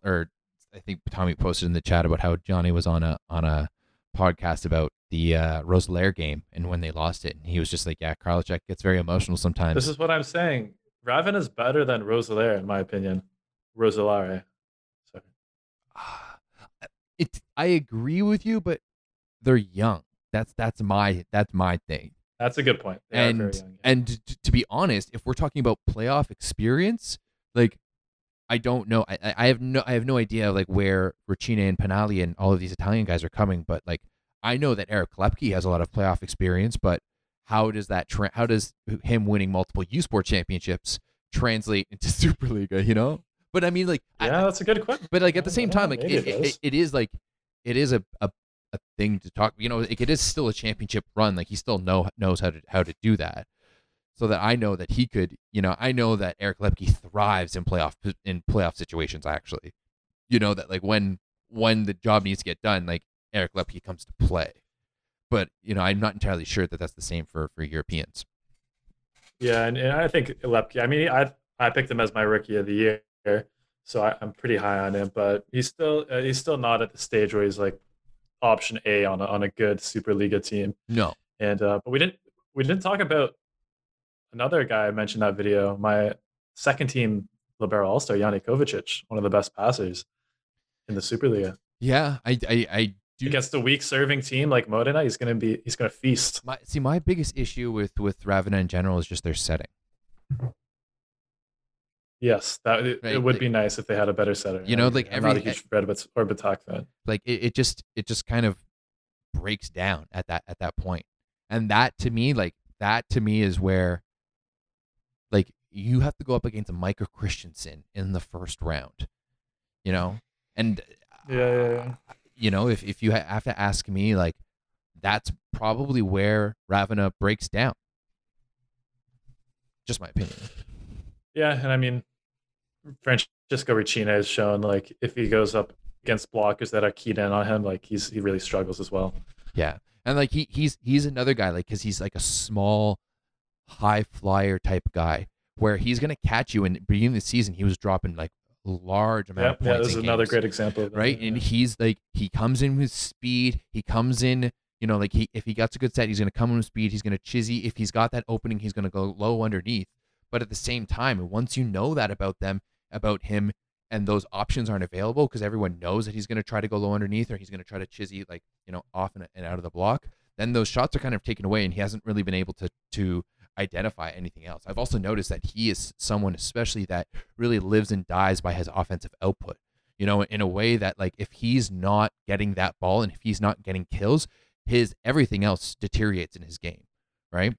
or I think Tommy posted in the chat about how Johnny was on a on a podcast about the uh, Roeselare game and when they lost it, and he was just like, "Yeah, Karlitzek gets very emotional sometimes." This is what I'm saying. Raven is better than Rosalaire, in my opinion. Roeselare. Sorry. Ah, it. I agree with you, but they're young. That's that's my that's my thing. That's a good point. They and young. and t- to be honest, if we're talking about playoff experience, like I don't know, I, I I have no I have no idea like where Recine and Pinali and all of these Italian guys are coming, but like I know that Eric Loeppky has a lot of playoff experience, but how does that tra- how does him winning multiple U Sport championships translate into [LAUGHS] Superlega? You know, but I mean like I- yeah, that's a good question. but like at the same time, like it, it it, it is like it is a, a a thing to talk. You know, like it is still a championship run. Like he still know knows how to how to do that. So that I know that he could. You know, I know that Eric Loeppky thrives in playoff in playoff situations. Actually, you know that like when when the job needs to get done, like Eric Loeppky comes to play. But you know, I'm not entirely sure that that's the same for for Europeans. Yeah, and, and I think Loeppky. I mean, I I picked him as my rookie of the year, so I, I'm pretty high on him. But he's still uh, he's still not at the stage where he's like option A on a, on a good Superlega team. No, And uh, but we didn't we didn't talk about another guy I mentioned in that video. My second team libero all star Jani Kovacic, one of the best passers in the Superlega. yeah, I I, I do Against a weak serving team like Modena, he's gonna be he's gonna feast. My see, my biggest issue with with Ravenna in general is just their setting. Yes, that it, Right, it would like- be nice if they had a better setter. You know, like I'm not a every- huge Fred or Batak fan. Like it, it just it just kind of breaks down at that at that point, and that to me, like that to me is where, like you have to go up against a Micah Christensen in the first round, you know, and Yeah, yeah, yeah. you know if if you have to ask me, like that's probably where Ravenna breaks down. Just my opinion. Yeah, and I mean, Francesco Recine has shown like if he goes up against blockers that are keyed in on him, like he's he really struggles as well. Yeah, and like he he's he's another guy like because he's like a small, high flyer type guy where he's gonna catch you. And beginning of the season, he was dropping like large amount Yeah, of yeah, points. this is in another games, great example. That, right? yeah. And he's like he comes in with speed. He comes in. You know, like he if he gets a good set, he's gonna come in with speed. He's gonna chizzy. If he's got that opening, he's gonna go low underneath. But at the same time, once you know that about them, about him, and those options aren't available because everyone knows that he's going to try to go low underneath or he's going to try to chizzy like you know off and, and out of the block then those shots are kind of taken away and he hasn't really been able to to identify anything else. I've also noticed that he is someone especially that really lives and dies by his offensive output you know in a way that like if he's not getting that ball and if he's not getting kills his everything else deteriorates in his game right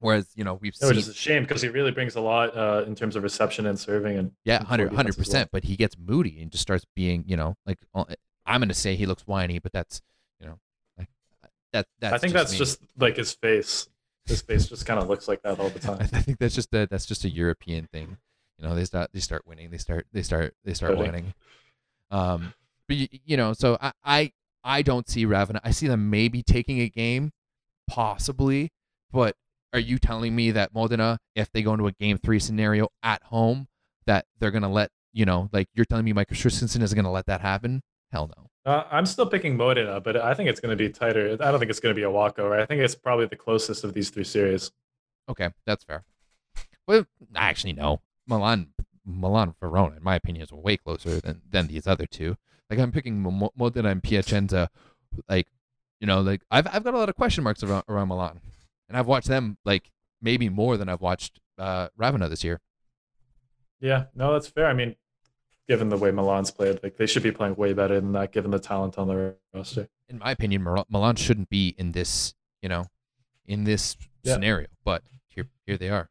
whereas you know we've Yeah, seen which is a shame because he really brings a lot uh, in terms of reception and serving and Yeah, and 100 forward defense as 100%. well. But he gets moody and just starts being, you know, like uh, I'm going to say he looks whiny, but that's, you know, like that that's I think just that's me. just like his face. His face just kind of looks like that all the [LAUGHS] time. I think that's just a that's just a European thing. You know, they start they start winning, they start they start they start winning. Um but you, you know, so I, I I don't see Ravenna. I see them maybe taking a game possibly, but are you telling me that Modena if they go into a game 3 scenario at home that they're going to let you know, like you're telling me Mike Christensen isn't going to let that happen? Hell no. Uh, I'm still picking Modena, but I think it's going to be tighter. I don't think it's going to be a walkover. I think it's probably the closest of these three series. Okay, that's fair. Well, actually, no. Milan, Milan Verona, in my opinion, is way closer than than these other two. Like I'm picking Modena and Piacenza. Like, you know, like I've I've got a lot of question marks around around Milan, and I've watched them like maybe more than I've watched uh, Ravenna this year. Yeah, no, that's fair. I mean, given the way Milan's played, like they should be playing way better than that, given the talent on their roster. In my opinion, Milan shouldn't be in this, you know, in this yeah. scenario, but here here they are.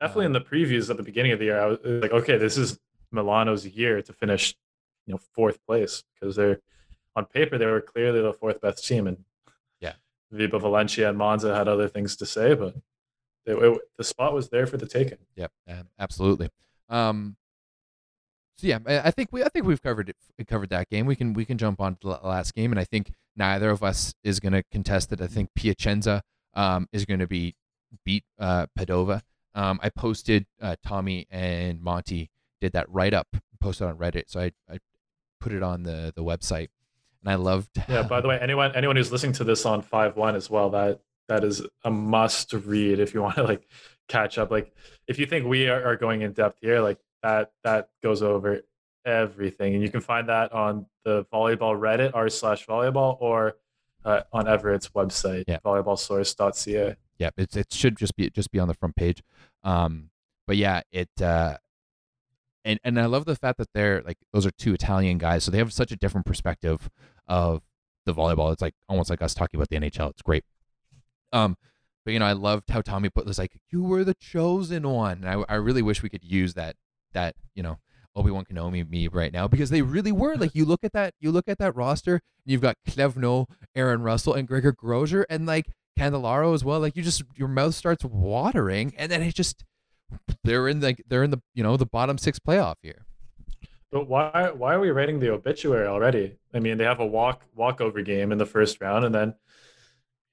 Definitely in the previews at the beginning of the year, I was like, okay, this is Milano's year to finish, you know, fourth place because they're on paper they were clearly the fourth best team, and yeah, Vibo Valentia and Monza had other things to say, but it, it, the spot was there for the taking. Yep, absolutely. Um, so yeah, I think we I think we've covered it covered that game. We can we can jump on to the last game, and I think neither of us is going to contest it. I think Piacenza um, is going to be beat uh, Padova. Um, I posted uh, Tommy and Monty did that write up posted on Reddit, so I, I put it on the the website, and I loved. Yeah. By the way, [LAUGHS] anyone anyone who's listening to this on five one as well, that that is a must read if you want to like catch up. Like if you think we are, are going in depth here, like that that goes over everything, and you can find that on the volleyball Reddit r slash volleyball or uh, on Everett's website, yeah. volleyballsource.ca. Yeah, it it should just be just be on the front page. Um, but yeah, it uh, and and I love the fact that they're like those are two Italian guys, so they have such a different perspective of the volleyball. It's like almost like us talking about the NHL. It's great. Um, but you know, I loved how Tommy put this like, "You were the chosen one." And I, I really wish we could use that that you know Obi Wan Kenobi me right now because they really were like you look at that you look at that roster and you've got Clevenot, Aaron Russell, and Georg Grozer and like Candellaro as well. Like you just your mouth starts watering and then it just they're in like they're in the you know the bottom six playoff here. But why why are we writing the obituary already? I mean, they have a walk walkover game in the first round, and then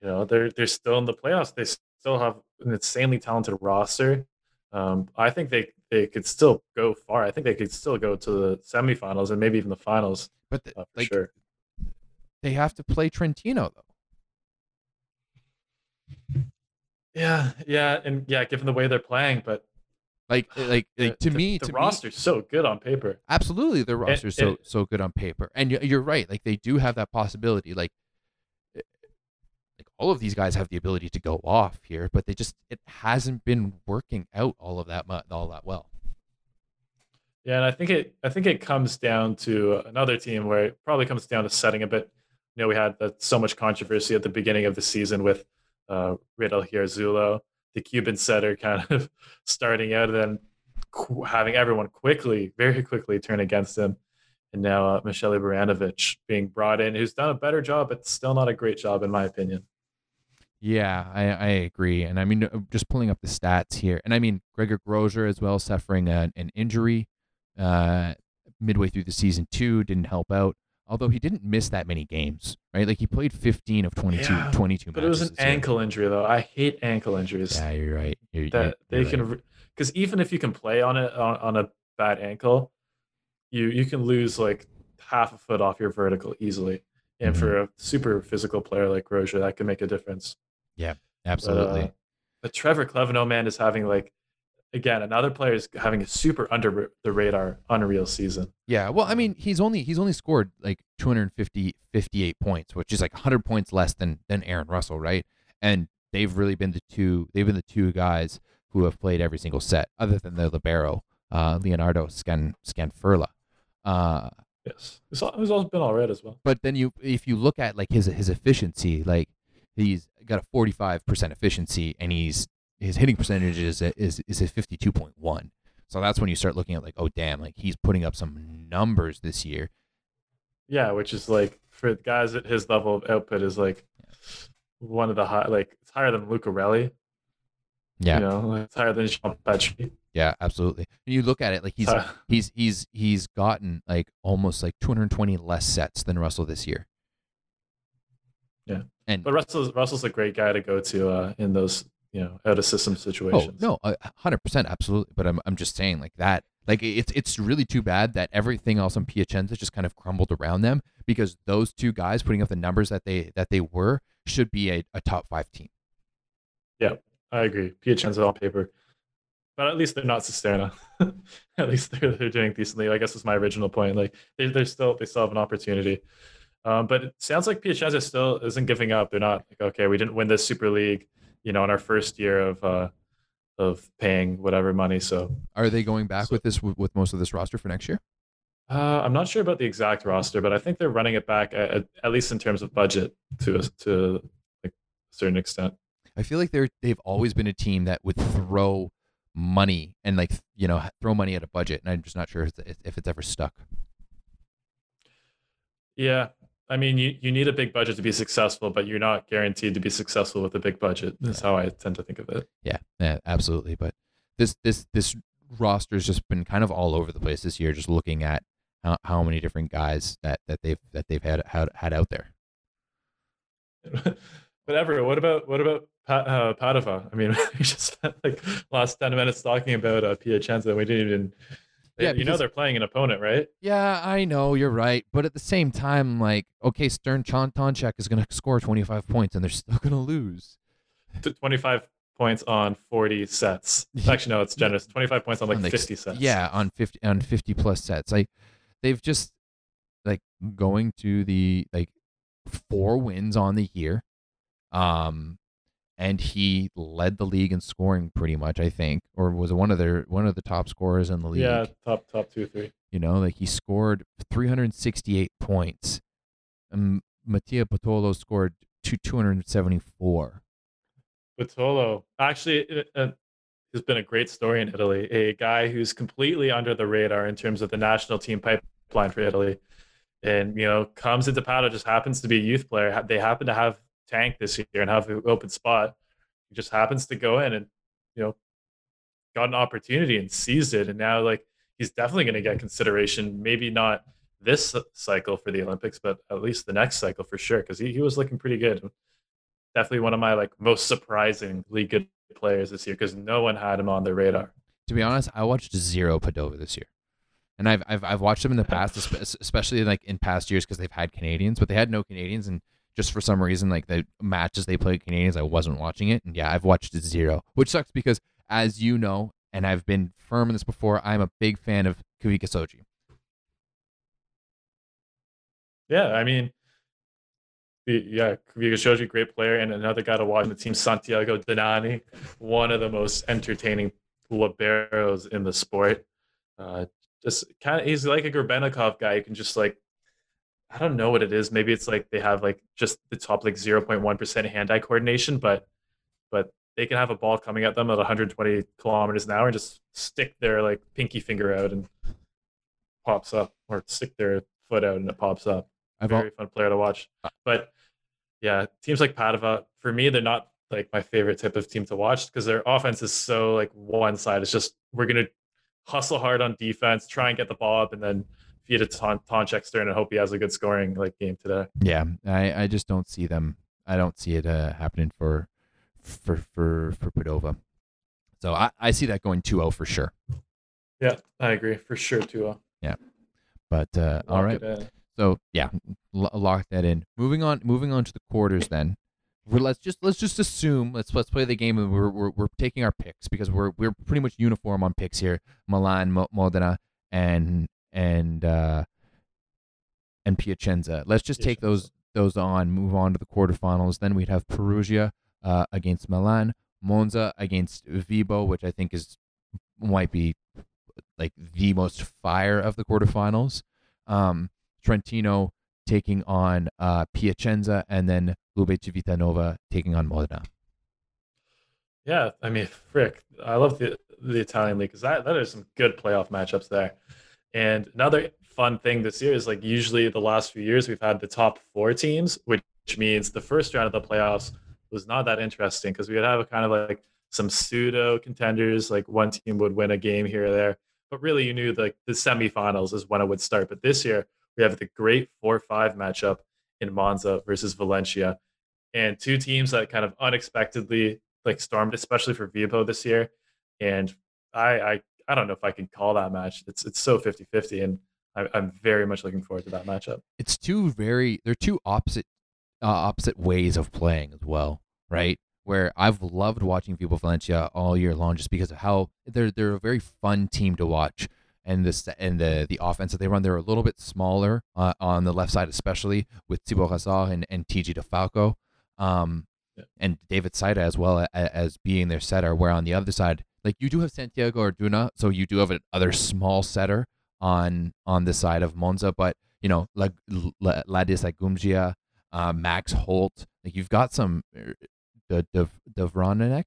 you know they're they're still in the playoffs. They still have an insanely talented roster. Um, I think they they could still go far. I think they could still go to the semifinals and maybe even the finals. But the, uh, like, sure, they have to play Trentino though. Yeah, yeah, and yeah, given the way they're playing, but like, [SIGHS] like, like to the, me, the to roster's me, so good on paper. Absolutely, the roster's so so good on paper, and you're right. Like they do have that possibility. Like, eh, like all of these guys have the ability to go off here, but they just it hasn't been working out all of that much, all that well. Yeah, and I think it I think it comes down to another team where it probably comes down to setting a bit. You know, we had that so much controversy at the beginning of the season with uh, Riddle Zulo, the Cuban setter, [LAUGHS] kind of starting out and then qu- having everyone quickly, very quickly turn against him. And now uh, Michele Baranowicz being brought in, who's done a better job, but still not a great job, in my opinion. Yeah, I, I agree. And I mean, uh, just pulling up the stats here. And I mean, Georg Grozer as well, suffering a, an injury uh, midway through the season, too, didn't help out although he didn't miss that many games, right? Like he played 15 of 22, yeah, 22 But it was an ankle injury, though. I hate ankle injuries. Yeah, you're right. You're, that you're, they can, because right. even if you can play on it on, on a bad ankle, you you can lose like half a foot off your vertical easily. And mm-hmm. for a super physical player like Roger, that can make a difference. Yeah, absolutely. But, uh, but Trevor Clevenot, man, is having like again, another player is having a super under the radar unreal season. Yeah, well, I mean, he's only he's only scored like 250 58 points, which is like 100 points less than than Aaron Russell, right? And they've really been the two they've been the two guys who have played every single set other than the libero, uh, Leonardo Scan Scanferla. Uh Yes, it's, it's also been all right as well. But then you, if you look at like his his efficiency, like he's got a forty five percent efficiency, and he's his hitting percentage is is is at fifty two point one. So that's when you start looking at like, oh damn, like he's putting up some numbers this year. Yeah, which is like for guys at his level of output is like one of the high, like it's higher than Lucarelli. Yeah, you know, like it's higher than Jean Patry. Yeah, absolutely. You look at it like he's uh, he's he's he's gotten like almost like 220 less sets than Russell this year. Yeah, and but Russell's Russell's a great guy to go to uh, in those you know out of system situations. Oh no, hundred percent, absolutely. But I'm I'm just saying like that Like it's it's really too bad that everything else on Piacenza just kind of crumbled around them because those two guys putting up the numbers that they that they were should be a, a top five team. Yeah, I agree. Piacenza on paper, but at least they're not Cisterna. [LAUGHS] at least they're they're doing decently. I guess is my original point. Like they they're still they still have an opportunity. Um, but it sounds like Piacenza still isn't giving up. They're not like okay, we didn't win this Super League, you know, in our first year of uh, of paying whatever money. So are they going back so, with this with, most of this roster for next year? Uh, I'm not sure about the exact roster, but I think they're running it back at, at least in terms of budget to a, to a certain extent. I feel like they're they've always been a team that would throw money and like you know throw money at a budget, and I'm just not sure if it's, if it's ever stuck. Yeah, I mean, you, you need a big budget to be successful, but you're not guaranteed to be successful with a big budget. That's yeah. how I tend to think of it. Yeah, yeah, absolutely. But this this this roster has just been kind of all over the place this year. Just looking at how, how many different guys that, that they've that they've had had, had out there. [LAUGHS] Whatever. What about what about uh, Padova? I mean, [LAUGHS] we just spent like last ten minutes talking about uh, Piacenza. We didn't even yeah, you know they're playing an opponent, right? Yeah, I know you're right, but at the same time, like, okay, Stern Tonchek is going to score 25 points, and they're still [LAUGHS] going to lose. 25 points on 40 sets. [LAUGHS] Actually, no, it's generous. 25 points on like, on like 50 sets. Yeah, on 50 on 50 plus sets. Like, they've just like going to the like four wins on the year. Um, and he led the league in scoring pretty much, I think, or was one of their one of the top scorers in the league. Yeah, top top two three. You know, like he scored 368 points. And Mattia Bottolo scored two 274. Bottolo, actually, it, has been a great story in Italy. A guy who's completely under the radar in terms of the national team pipeline for Italy, and you know comes into Padova, just happens to be a youth player. They happen to have tank this year and have an open spot. He just happens to go in and you know got an opportunity and seized it, and now like he's definitely going to get consideration. Maybe not this cycle for the Olympics, but at least the next cycle for sure because he, he was looking pretty good. Definitely one of my like most surprisingly good players this year because no one had him on their radar. To be honest, I watched zero Padova this year and I've I've, I've watched them in the [LAUGHS] past, especially like in past years because they've had Canadians, but they had no Canadians, and just for some reason, like the matches they played Canadians, I wasn't watching it. And yeah, I've watched zero, which sucks because, as you know, and I've been firm in this before, I'm a big fan of Kawika Shoji. Yeah, I mean, yeah, Kawika Shoji, great player, and another guy to watch in the team, Santiago Danani, one of the most entertaining liberos in the sport. Uh, just kind of, he's like a Grebennikov guy. You can just like I don't know what it is. Maybe it's like they have like just the top like 0.1% hand-eye coordination, but but they can have a ball coming at them at 120 kilometers an hour and just stick their like pinky finger out and pops up, or stick their foot out and it pops up. I've Very fun player to watch. Uh but yeah, teams like Padova, for me, they're not like my favorite type of team to watch because their offense is so like one side. It's just we're gonna hustle hard on defense, try and get the ball up, and then feed it to Ton- Tonchek Stern and hope he has a good scoring like game today. Yeah, I, I just don't see them. I don't see it uh, happening for for for for Padova. So I, I see that going 2-0 for sure. Yeah, I agree for sure 2-0. Yeah, but uh, all right. So yeah, l- lock that in. Moving on, moving on to the quarters then. We're, let's just let's just assume let's let's play the game and we're, we're we're taking our picks because we're we're pretty much uniform on picks here. Milan, Modena, and and uh, and Piacenza. Let's just take those those on, move on to the quarterfinals. Then we'd have Perugia uh, against Milan, Monza against Vibo, which I think is might be like the most fire of the quarterfinals. Um, Trentino taking on uh, Piacenza, and then Lube Civitanova taking on Modena. Yeah, I mean, frick, I love the the Italian league because that that is some good playoff matchups there. And another fun thing this year is like usually the last few years we've had the top four teams, which means the first round of the playoffs was not that interesting because we would have a kind of like some pseudo contenders, like one team would win a game here or there. But really, you knew like the semifinals is when it would start. But this year, we have the great 4 5 matchup in Monza versus Valentia. And two teams that kind of unexpectedly like stormed, especially for Vibo this year. And I, I I don't know if I can call that match. It's it's so 50-50 and I, I'm very much looking forward to that matchup. It's two very they're two opposite uh, opposite ways of playing as well, right? Where I've loved watching Vibo Valentia all year long just because of how they're they're a very fun team to watch. And this and the the offense that they run, they're a little bit smaller uh, on the left side, especially with Thibault Rossard and, and TJ DeFalco. Um, Yeah. and David Saitta as well as, as being their setter. Where on the other side, like you do have Santiago Orduna, so you do have another small setter on on the side of Monza, but you know, like Adis Lagumdzija, uh, Max Holt, like you've got some uh, the the Davronek.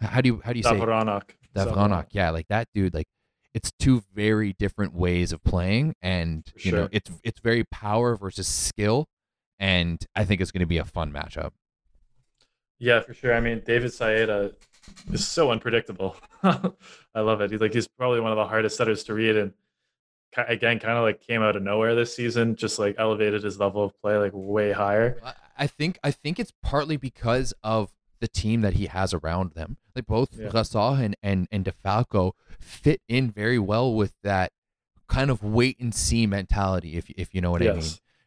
How do you how do you say Davranak. Davronek? Yeah, like that dude. Like it's two very different ways of playing, and you know, it's it's very power versus skill, and I think it's going to be a fun matchup. Yeah, for sure. I mean, David Saitta is so unpredictable. [LAUGHS] I love it. He's like he's probably one of the hardest setters to read, and again, kind of like came out of nowhere this season. Just like elevated his level of play like way higher. I- think I think it's partly because of the team that he has around them. Like both Yeah. And, and and DeFalco fit in very well with that kind of wait and see mentality, if if you know what I mean,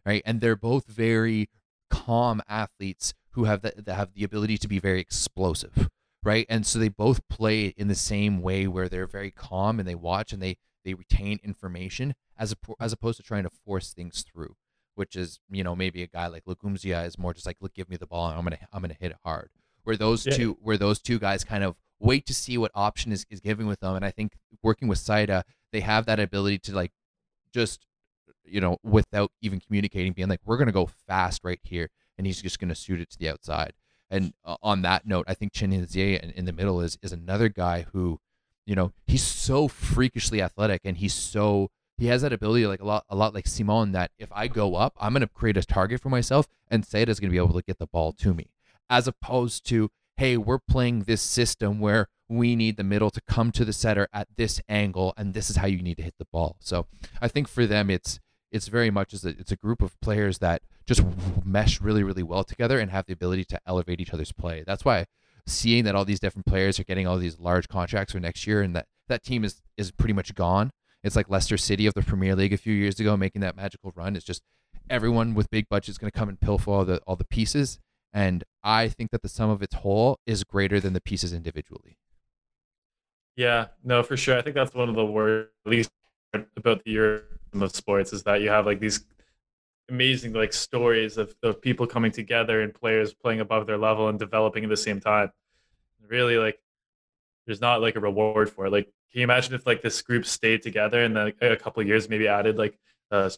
right? And they're both very calm athletes who have the, that have the ability to be very explosive, right? And so they both play in the same way where they're very calm and they watch and they they retain information as a, as opposed to trying to force things through which is you know maybe a guy like Lagumdzija is more just like look give me the ball and I'm gonna I'm gonna hit it hard. Where those Yeah. two where those two guys kind of wait to see what option is, is giving with them, and I think working with Saitta they have that ability to like just you know without even communicating being like we're gonna go fast right here and he's just gonna shoot it to the outside. And uh, on that note, I think Chinenyeze in, in the middle is is another guy who you know he's so freakishly athletic and he's so he has that ability like a lot a lot like Simon that if I go up, I'm gonna create a target for myself and Saitta's gonna be able to get the ball to me. As opposed to, hey, we're playing this system where we need the middle to come to the setter at this angle and this is how you need to hit the ball. So I think for them it's it's very much a, it's a group of players that just mesh really, really well together and have the ability to elevate each other's play. That's why seeing that all these different players are getting all these large contracts for next year and that that team is is pretty much gone it's like Leicester City of the Premier League a few years ago, making that magical run. It's just everyone with big budgets going to come and pilfer all the all the pieces, and I think that the sum of its whole is greater than the pieces individually. Yeah, no, for sure. I think that's one of the worst, least about the year of sports, is that you have like these amazing like stories of, of people coming together and players playing above their level and developing at the same time. Really, like, there's not like a reward for it. Like, can you imagine if like this group stayed together and then a couple of years maybe added like a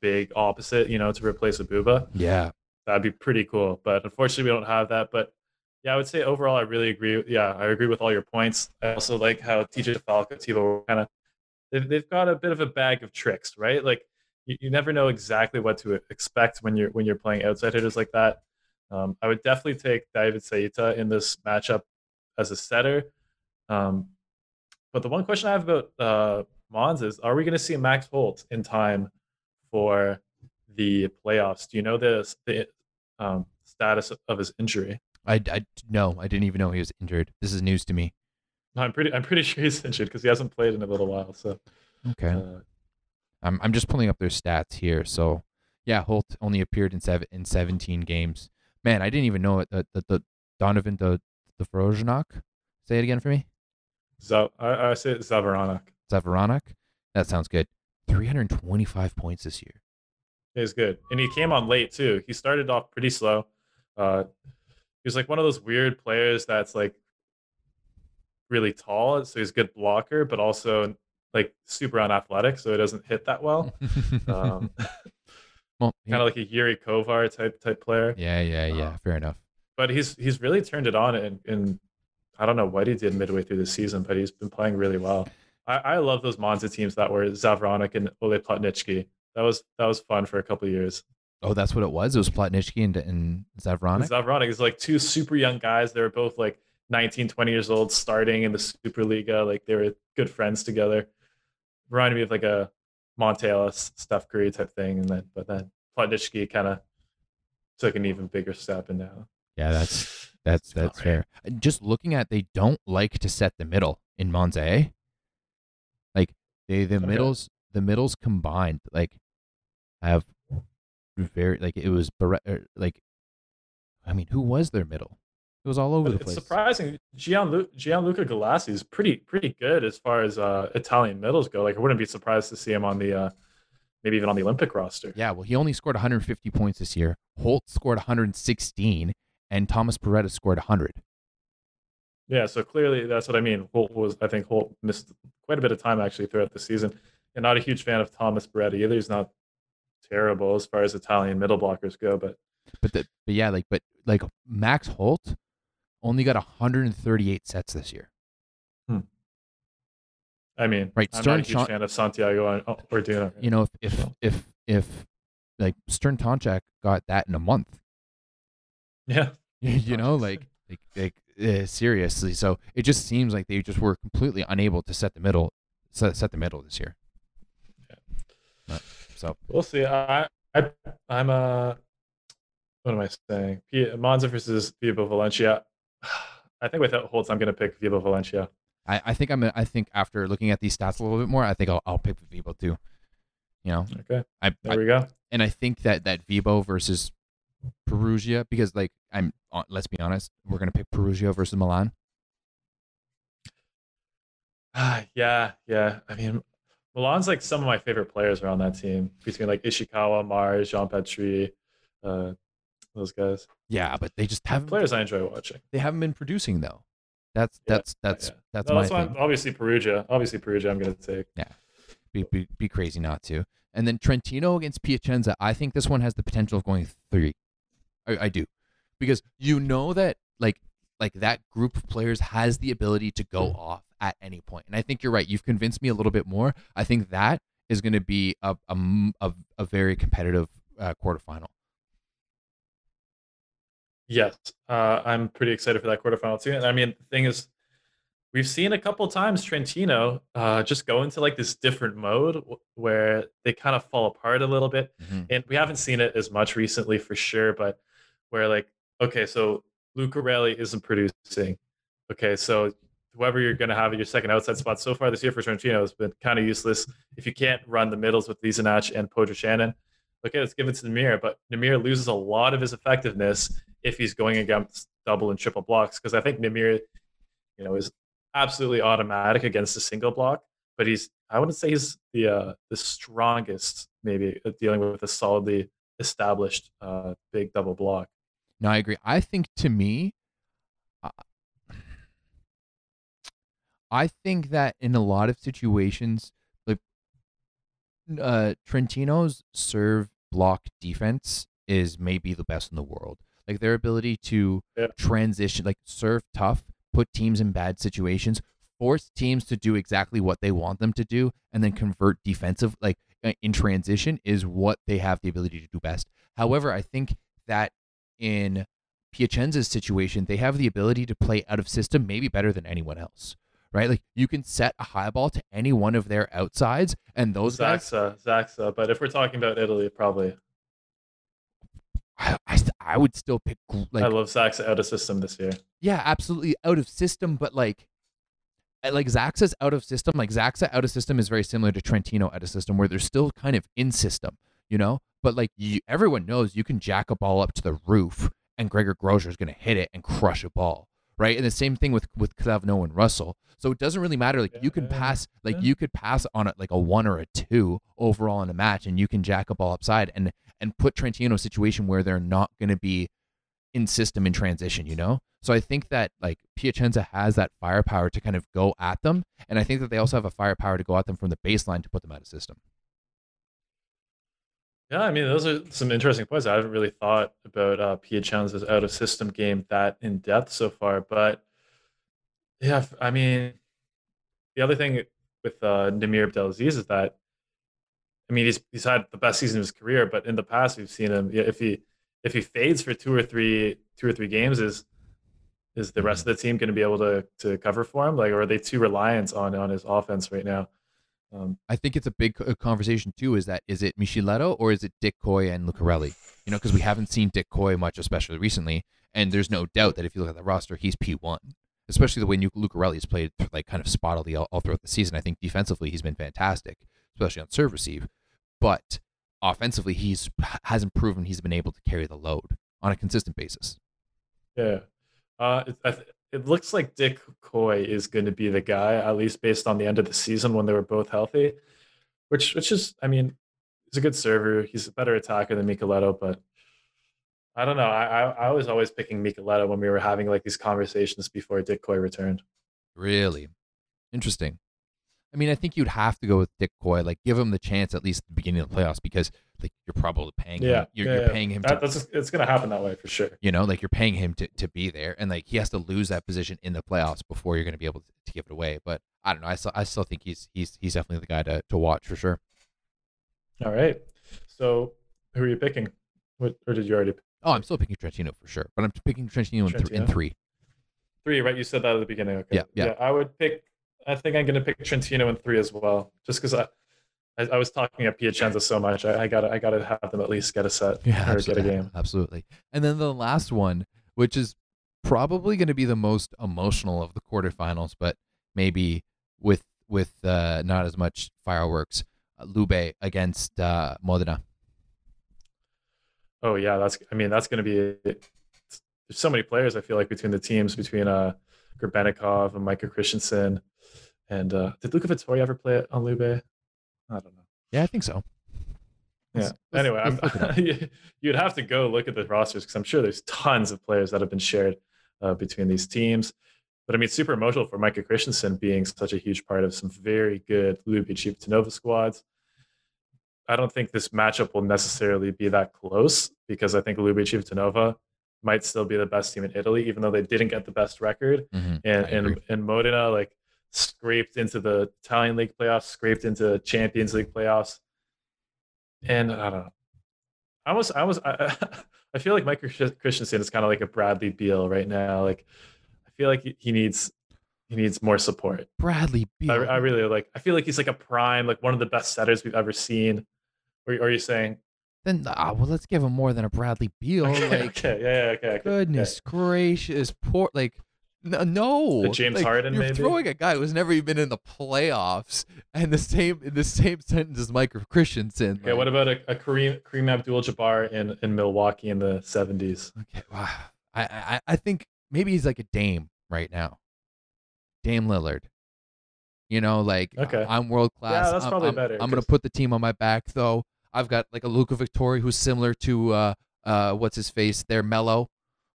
big opposite, you know, to replace Abouba? Yeah, That'd be pretty cool. But unfortunately, we don't have that. But yeah, I would say overall, I really agree. Yeah, I agree with all your points. I also like how TJ DeFalco, Tebow, kind of they've, they've got a bit of a bag of tricks, right? Like you, you never know exactly what to expect when you're when you're playing outside hitters like that. Um, I would definitely take David Saitta in this matchup as a setter. Um, but the one question I have about uh, Mons is: Are we going to see Max Holt in time for the playoffs? Do you know the the um, status of his injury? I, I no, I didn't even know he was injured. This is news to me. I'm pretty I'm pretty [LAUGHS] sure he's injured because he hasn't played in a little while. So Okay, uh, I'm I'm just pulling up their stats here. So yeah, Holt only appeared in seven in 17 games. Man, I didn't even know it. The the, the Donovan the the Froznak. Say it again for me. Zav- I, I say Zavaranak. Zavaronik. That sounds good. 325 points this year. He's good, and he came on late too. He started off pretty slow. Uh, he was like one of those weird players that's like really tall, so he's a good blocker, but also like super unathletic, so he doesn't hit that well. Um, [LAUGHS] well, [LAUGHS] he- kind of like a Jiri Kovar type type player. yeah, yeah, yeah. uh, Fair enough. but he's he's really turned it on and, and I don't know what he did midway through the season, but he's been playing really well. I, I love those Monza teams that were Zavronik and Oleh Plotnytskyi. That was that was fun for a couple of years. Oh, that's what it was. It was Plotnytskyi and, and And Zavronik. Zavronik is like two super young guys. They were both like 19, 20 years old, starting in the Superlega. Like they were good friends together. Reminded me of like a Monta Ellis, Steph Curry type thing. And then, but then Plotnytskyi kind of took an even bigger step, and now yeah, that's [SIGHS] that's that's fair. Just looking at, they don't like to set the middle in Monza. eh? They the Okay. middles the middles combined like have very like it was er, like I mean who was their middle? It was all over But the it's place. surprising. Gianlu- Gianluca Galassi is pretty pretty good as far as uh, Italian middles go. Like I wouldn't be surprised to see him on the uh, maybe even on the Olympic roster. Yeah, well, he only scored 150 points this year. Holt scored 116, and Thomas Beretta scored 100. Yeah, so clearly that's what I mean. Holt was, I think Holt missed quite a bit of time actually throughout the season. And not a huge fan of Thomas Beretta either. He's not terrible as far as Italian middle blockers go, but But the, but yeah, like but like Max Holt only got 138 sets this year. I mean, Right, I'm Stern not a huge Chon- fan of Santiago oh, You know, if if if, if like Stern Tonchak got that in a month, yeah, [LAUGHS] you know, like like like uh, seriously. So it just seems like they just were completely unable to set the middle set, set the middle this year. But, so we'll see. I, I I'm uh, what am I saying? Monza versus Vibo Valentia. I think without Holtz, I'm going to pick Vibo Valentia. I, I think I'm I think after looking at these stats a little bit more, I think I'll I'll pick Vibo too. You know, Okay, I, there I we go. and I think that that Vibo versus Perugia because like I'm uh, let's be honest, we're gonna pick Perugia versus Milan. Ah, [SIGHS] yeah, yeah. I mean, Milan's like some of my favorite players are on that team between like Ishikawa, Mars, Jean Patry, uh, those guys. Yeah, but they just haven't Players I enjoy watching. they haven't been producing though. That's Yeah, that's that's yeah. that's No, my that's thing. Obviously Perugia. Obviously Perugia. I'm gonna take. Yeah, be, be be crazy not to. And then Trentino against Piacenza. I think this one has the potential of going three. I, I do, because you know that like like that group of players has the ability to go off at any point. And I think you're right. You've convinced me a little bit more. I think that is going to be a a a very competitive uh, quarterfinal. Yes, uh, I'm pretty excited for that quarterfinal too. And I mean, the thing is, we've seen a couple times Trentino uh, just go into like this different mode w- where they kind of fall apart a little bit. and we haven't seen it as much recently for sure, but where like, okay, so Lucarelli isn't producing. Okay, so whoever you're going to have at your second outside spot so far this year for Trentino has been kind of useless. If you can't run the middles with Lisinac and Podrascanin, okay, let's give it to Nimir. But Nimir loses a lot of his effectiveness if he's going against double and triple blocks because I think Nimir, you know, is absolutely automatic against a single block, but he's I wouldn't say he's the uh, the strongest maybe at dealing with a solidly established uh, big double block. No, I agree. I think to me, uh, I think that in a lot of situations, like uh, Trentino's serve block defense is maybe the best in the world. Like their ability to Yeah. transition, like serve tough, put teams in bad situations, force teams to do exactly what they want them to do, and then convert defensive, like in transition, is what they have the ability to do best. However, I think that in Piacenza's situation, they have the ability to play out of system maybe better than anyone else. Right? Like you can set a high ball to any one of their outsides, and those guys, Zaxa, Zaxa. But if we're talking about Italy, probably I, I, I would still pick like I love Zaxa out of system this year. yeah, absolutely out of system, but like like Zaxa's out of system, like Zaxa out of system is very similar to Trentino out of system, where they're still kind of in system, you know. But like you, everyone knows you can jack a ball up to the roof, and Georg Grozer is going to hit it and crush a ball, right? And the same thing with with Clevenot and Russell. So it doesn't really matter. Like you can Yeah, pass, like yeah. you could pass on it like a one or a two overall in a match, and you can jack a ball upside and and put Trentino in a situation where they're not going to be in system in transition, you know? So I think that like Piacenza has that firepower to kind of go at them. And I think that they also have a firepower to go at them from the baseline to put them out of system. Yeah, I mean, those are some interesting points. I haven't really thought about uh, Piacenza's out of system game that in depth so far. But yeah, I mean, the other thing with uh, Nimir Abdelaziz is that, I mean, he's he's had the best season of his career, but in the past we've seen him. If he if he fades for two or three two or three games, is is the rest of the team going to be able to to cover for him? Like, or are they too reliant on on his offense right now? Um, I think it's a big conversation too. Is that is it Michieletto or is it Dick Kooy and Lucarelli? You know, because we haven't seen Dick Kooy much, especially recently. And there's no doubt that if you look at the roster, he's P one, especially the way Lucarelli's played like kind of spottily all, all throughout the season. I think defensively he's been fantastic, especially on serve receive. But offensively, he's hasn't proven he's been able to carry the load on a consistent basis. Yeah, uh, it, it looks like Dick Kooy is going to be the guy, at least based on the end of the season when they were both healthy. Which, which is, I mean, he's a good server. He's a better attacker than Michieletto, but I don't know. I, I, I was always picking Michieletto when we were having like these conversations before Dick Kooy returned. Really interesting. I mean, I think you'd have to go with Dick Coy, like give him the chance at least at the beginning of the playoffs because like you're probably paying yeah, him. You're, yeah, you're yeah. paying him. That, to, that's it's gonna happen that way for sure. you know, like you're paying him to, to be there, and like he has to lose that position in the playoffs before you're going to be able to, to give it away. But I don't know. I still I still think he's he's he's definitely the guy to, to watch for sure. All right. So who are you picking? What or did you already pick? Oh, I'm still picking Trentino for sure, but I'm picking Trentino in, th- in three. three? Right, you said that at the beginning. Okay. Yeah, yeah. I would pick. I think I'm gonna pick Trentino in three as well, just because I, I, I was talking at Piacenza so much. I, I gotta I gotta have them at least get a set Yeah, or get a game. Absolutely. And then the last one, which is probably going to be the most emotional of the quarterfinals, but maybe with with uh, not as much fireworks. Uh, Lube against uh, Modena. Oh yeah, that's. I mean, that's gonna be. There's so many players. I feel like between the teams, between uh, Grebennikov and Micah Christensen, and uh, did Luca Vettori ever play it on Lube? I don't know. Yeah, I think so. Yeah. Let's- anyway, let's look it up. [LAUGHS] I'm, you'd have to go look at the rosters because I'm sure there's tons of players that have been shared uh, between these teams. But I mean, super emotional for Micah Christensen being such a huge part of some very good Lube Civitanova squads. I don't think this matchup will necessarily be that close because I think Lube Civitanova might still be the best team in Italy, even though they didn't get the best record Mhm, and I and and Modena like scraped into the Italian League playoffs, scraped into Champions League playoffs, and I don't know. I almost, I almost, I, [LAUGHS] I feel like Mike Christ- Christensen is kind of like a Bradley Beal right now. Like, I feel like he- needs, he needs more support. Bradley Beal. I, I really like. I feel like he's like a prime, like one of the best setters we've ever seen. Or, or are you saying? then ah, well, let's give him more than a Bradley Beal. [LAUGHS] okay, like, okay, yeah, yeah, okay, okay. goodness gracious, poor like. N- No, The James like, Harden, You're maybe? throwing a guy who's never even been in the playoffs, and the same in the same sentence as Micah Christensen. Okay, what about a, a Kareem Kareem Abdul-Jabbar in in Milwaukee in the seventies? Okay, wow. I, I I think maybe he's like a Dame right now. Dame Lillard. You know, like Okay. I'm world class. Yeah, that's I'm, probably I'm- better, I'm gonna put the team on my back though. I've got like a Luca Vettori who's similar to uh uh what's his face there, Melo,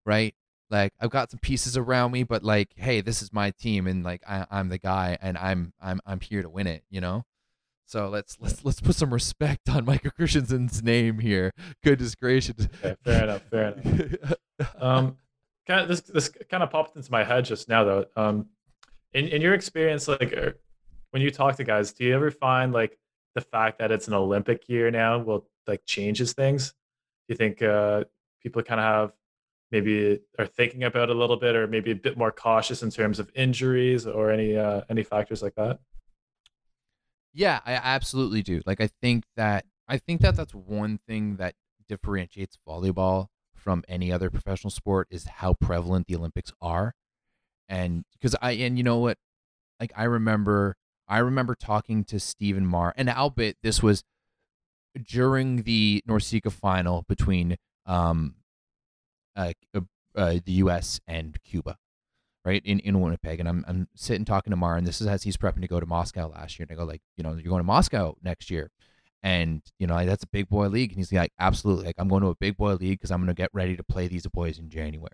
right? Like I've got some pieces around me, but like, hey, this is my team, and like I, I'm the guy, and I'm I'm I'm here to win it. You know. So let's let's let's put some respect on Michael Christensen's name here. Goodness gracious. Okay, fair enough, fair enough. [LAUGHS] um kind of this this kind of popped into my head just now though um in, in your experience like er, when you talk to guys do you ever find like the fact that it's an olympic year now will like changes things do you think uh people kind of have maybe are thinking about a little bit or maybe a bit more cautious in terms of injuries or any uh any factors like that Yeah, I absolutely do. Like I think that I think that that's one thing that differentiates volleyball from any other professional sport is how prevalent the Olympics are. And because I and you know what? Like I remember I remember talking to Stephen Maar and albeit this was during the NORCECA final between um uh, uh, uh the US and Cuba right in, in Winnipeg. And I'm I'm sitting talking to Maar and this is as he's prepping to go to Moscow last year. And I go like you know you're going to Moscow next year. And you know that's a big boy league. And he's like absolutely. Like I'm going to a big boy league because I'm going to get ready to play these boys in January.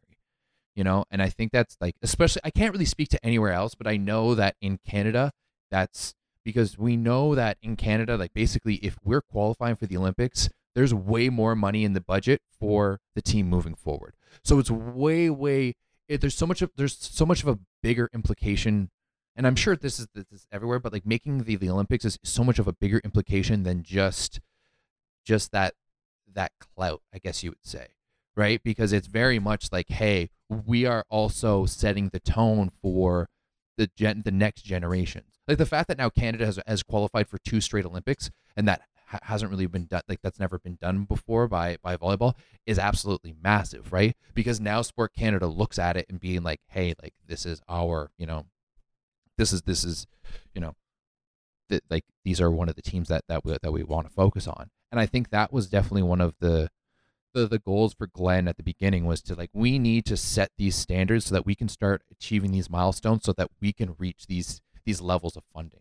You know? And I think that's like especially I can't really speak to anywhere else but I know that in Canada that's because we know that in Canada like basically if we're qualifying for the Olympics there's way more money in the budget for the team moving forward. So it's way way it, there's so much of there's so much of a bigger implication and i'm sure this is this is everywhere but like making the, the olympics is so much of a bigger implication than just just that that clout i guess you would say right? Because it's very much like hey we are also setting the tone for the gen the next generations. Like the fact that now canada has, has qualified for two straight olympics and that ha- hasn't really been done like that's never been done before by by volleyball is absolutely massive, right? Because now Sport Canada looks at it and being like, hey, like this is our, you know, this is this is, you know, that like these are one of the teams that that we, that we want to focus on. And I think that was definitely one of the the the goals for Glenn at the beginning was to like we need to set these standards so that we can start achieving these milestones so that we can reach these these levels of funding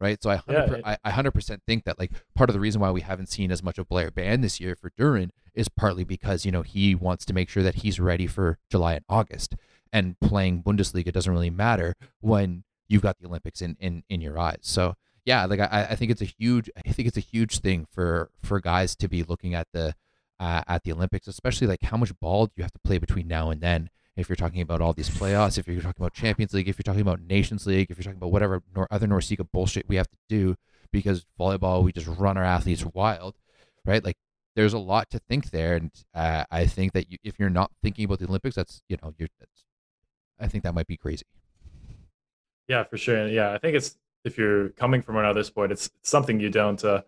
right? So i 100 Yeah, I, I 100% think that like part of the reason why we haven't seen as much of Blair Bann this year for Düren is partly because you know he wants to make sure that he's ready for july and august. And playing bundesliga doesn't really matter when you've got the olympics in in, in your eyes. So yeah like I, I think it's a huge i think it's a huge thing for for guys to be looking at the uh, at the Olympics, especially like how much ball do you have to play between now and then? If you're talking about all these playoffs, if you're talking about Champions League, if you're talking about Nations League, if you're talking about whatever nor other NORCECA bullshit we have to do, because volleyball we just run our athletes wild, right? Like there's a lot to think there, and uh, I think that you, if you're not thinking about the Olympics, that's you know you're that's I think that might be crazy. Yeah, for sure. Yeah, I think it's if you're coming from another sport, it's, it's something you don't. Uh,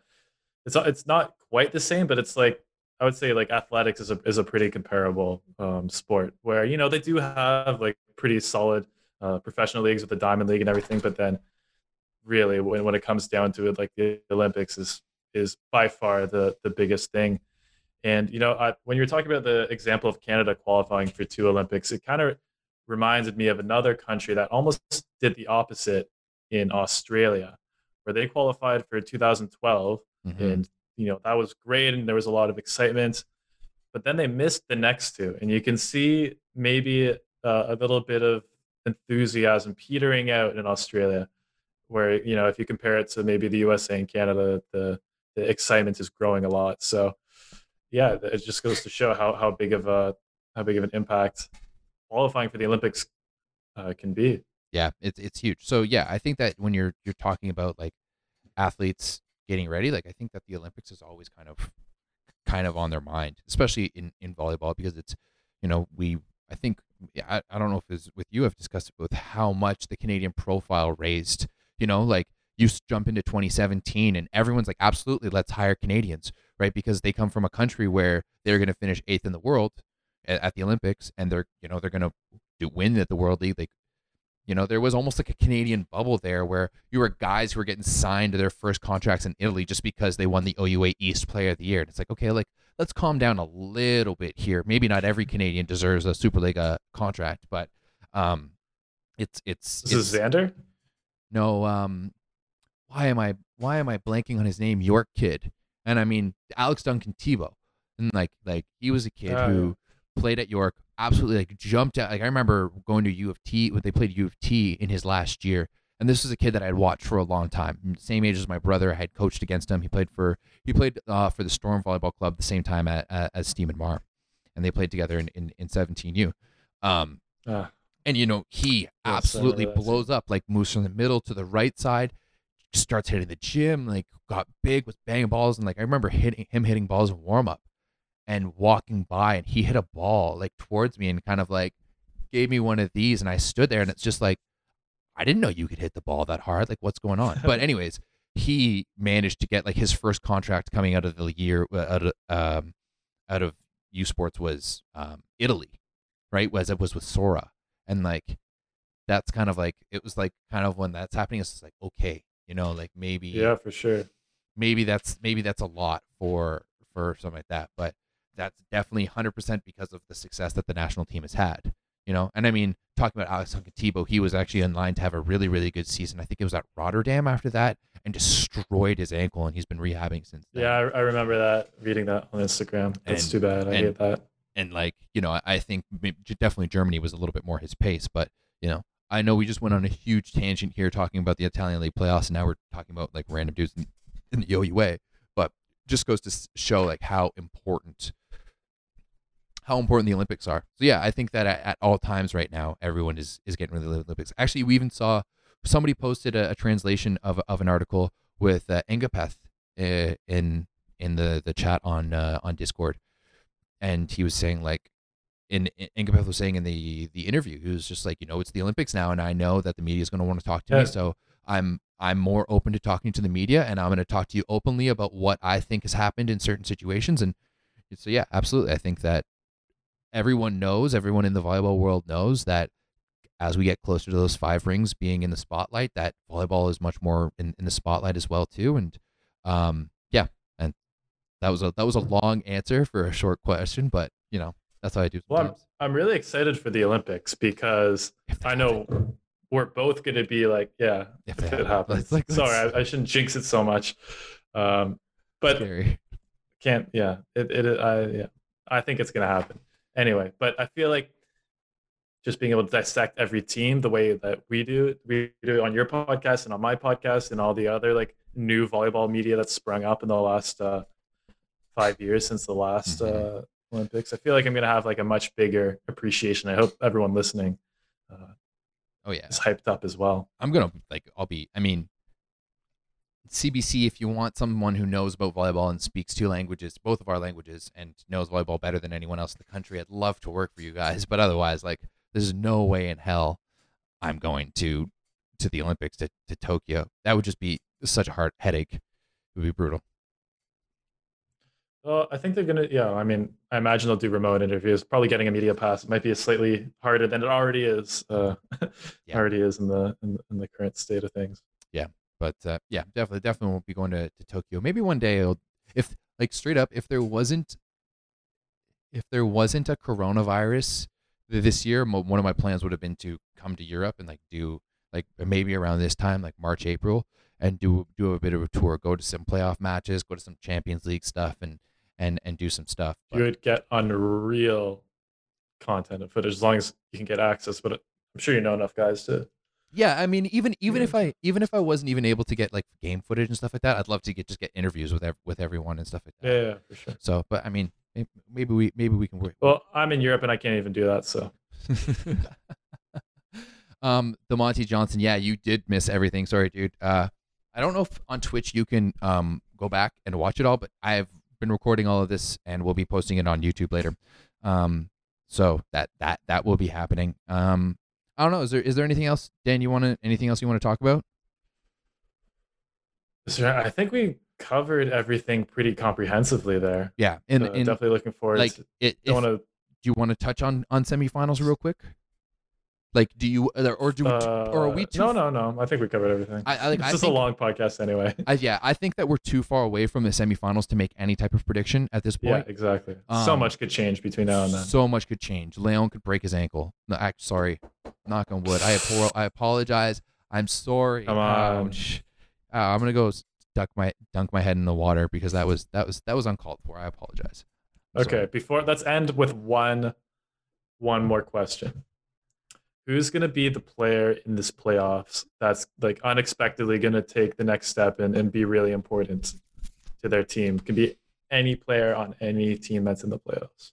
it's it's not quite the same, but it's like I would say like athletics is a is a pretty comparable um, sport where you know they do have like pretty solid uh, professional leagues with the Diamond League and everything, but then really when, when it comes down to it, like the Olympics is is by far the the biggest thing. And you know, I, when you're talking about the example of Canada qualifying for two Olympics, it kind of reminded me of another country that almost did the opposite in Australia, where they qualified for 2012 Mm-hmm. and you know that was great and there was a lot of excitement. But then they missed the next two and you can see maybe uh, a little bit of enthusiasm petering out in australia where you know if you compare it to maybe the usa and canada the the excitement is growing a lot. So yeah it just goes to show how, how big of a how big of an impact qualifying for the olympics uh, can be. Yeah, it's it's huge. So yeah, I think that when you're you're talking about like athletes getting ready, like I think that the Olympics is always kind of kind of on their mind, especially in in volleyball because it's you know we I think I, I don't know if it's with you I've discussed it with how much the Canadian profile raised. You know, like you jump into 2017 and everyone's like absolutely let's hire Canadians, right? Because they come from a country where they're going to finish eighth in the world at, the Olympics and they're you know they're going to do win at the World League. They you know, there was almost like a Canadian bubble there where you were guys who were getting signed to their first contracts in Italy just because they won the OUA East Player of the Year. And it's like, okay, like let's calm down a little bit here. Maybe not every Canadian deserves a Superlega contract, but um, it's it's, this it's is xander no um, why am I why am I blanking on his name? York kid, and I mean Alex Duncan Thibault, and like like he was a kid Oh, who played at York, absolutely like jumped out. Like I remember going to U of T when they played U of T in his last year, and this was a kid that I had watched for a long time. Same age as my brother. I had coached against him. He played for he played uh, for the Storm Volleyball Club the same time at, uh, as Stephen Maar, and they played together in in, in 17U. Um, Ah, and you know he absolutely blows up, like moves from the middle to the right side, starts hitting the gym, like got big, was banging balls, and like I remember hitting him hitting balls in warm up, and walking by, and he hit a ball like towards me, and kind of like gave me one of these, and I stood there, and it's just like I didn't know you could hit the ball that hard, like what's going on? But [LAUGHS] anyways, he managed to get like his first contract coming out of the year uh, out of um out of U Sports was um Italy, right? Was it was with Sora, and like that's kind of like it was like kind of when that's happening, it's just like okay, you know, like maybe yeah for sure maybe that's maybe that's a lot for for something like that, but that's definitely 100% because of the success that the national team has had. You know, and I mean, talking about Alex Thibault, he was actually in line to have a really, really good season. I think it was at Rotterdam after that, and destroyed his ankle, and he's been rehabbing since then. Yeah, I, I remember that reading that on Instagram. That's And- too bad. I and- hate that. and like you know, I- think maybe, definitely Germany was a little bit more his pace, but you know, I know we just went on a huge tangent here talking about the Italian league playoffs, and now we're talking about like random dudes in, in the OUA, but just goes to show like how important how important the Olympics are. So yeah, I think that at, at all times right now, everyone is is getting for the Olympics. Actually, we even saw somebody posted a, a translation of of an article with uh, Ngapeth uh, in in the the chat on uh, on Discord, and he was saying like. In, in Ngapeth was saying in the the interview, he was just like, you know, it's the Olympics now, and I know that the media is going to want to talk to Yeah. me, so I'm I'm more open to talking to the media, and I'm going to talk to you openly about what I think has happened in certain situations. And so, yeah, absolutely, I think that everyone knows, everyone in the volleyball world knows that as we get closer to those five rings being in the spotlight, that volleyball is much more in, in the spotlight as well too. And um, yeah, and that was a that was a long answer for a short question, but you know that's how I do. Sometimes. Well, I'm, I'm really excited for the Olympics because I know we're both going to be like, yeah, if, if it happens. Like, Sorry, I, I, shouldn't jinx it so much, um, but scary. can't. Yeah, it, it. I yeah, I think it's going to happen anyway. But I feel like just being able to dissect every team the way that we do it we do it on your podcast and on my podcast and all the other like new volleyball media that's sprung up in the last uh, five years since the last mm-hmm. uh, olympics i feel like i'm going to have like a much bigger appreciation i hope everyone listening uh, oh yeah is hyped up as well i'm going to like i'll be i mean CBC, if you want someone who knows about volleyball and speaks two languages, both of our languages, and knows volleyball better than anyone else in the country, I'd love to work for you guys. But otherwise, like, there's no way in hell I'm going to to the Olympics to, to Tokyo. That would just be such a hard headache. It would be brutal. Well, I think they're gonna. Yeah, I mean, I imagine they'll do remote interviews. Probably getting a media pass might be slightly harder than it already is. Uh, [LAUGHS] yeah. already is in the, in the, in the current state of things. Yeah, but uh, yeah, definitely, definitely won't be going to, to Tokyo. Maybe one day, it'll, if like straight up, if there wasn't, if there wasn't a coronavirus this year, one of my plans would have been to come to Europe and like do like maybe around this time, like March, April, and do do a bit of a tour, go to some playoff matches, go to some Champions League stuff, and and and do some stuff. But, you would get unreal content and footage as long as you can get access. But I'm sure you know enough guys to. Yeah, I mean, even even if I even if I wasn't even able to get like game footage and stuff like that, I'd love to get just get interviews with ev- with everyone and stuff like that. Yeah, yeah, for sure. So, but I mean, maybe we maybe we can work. Well, I'm in Europe and I can't even do that. So. [LAUGHS] um, the Monty Johnson. Yeah, you did miss everything. Sorry, dude. Uh, I don't know if on Twitch you can um go back and watch it all, but I've been recording all of this and we'll be posting it on YouTube later. Um, so that that that will be happening. Um, I don't know. Is there is there anything else, Dan? You want to anything else you want to talk about? I think we covered everything pretty comprehensively there. Yeah, and, so and definitely looking forward. Like, to, it, if, do you want to touch on on semifinals real quick? Like, do you or do uh, or are we too? No, no, no. I think we covered everything. I, I like. [LAUGHS] It's I just think, a long podcast anyway. [LAUGHS] I, yeah, I think that we're too far away from the semifinals to make any type of prediction at this point. Yeah, exactly. Um, so much could change between now and then. So much could change. Leon could break his ankle. No, act sorry. Knock on wood. I I apologize. I'm sorry. Come on. Uh, I'm gonna go duck my dunk my head in the water because that was that was that was uncalled for. I apologize. I'm okay, sorry. before let's end with one one more question. Who's going to be the player in this playoffs that's like unexpectedly going to take the next step and, and be really important to their team? Can be any player on any team that's in the playoffs.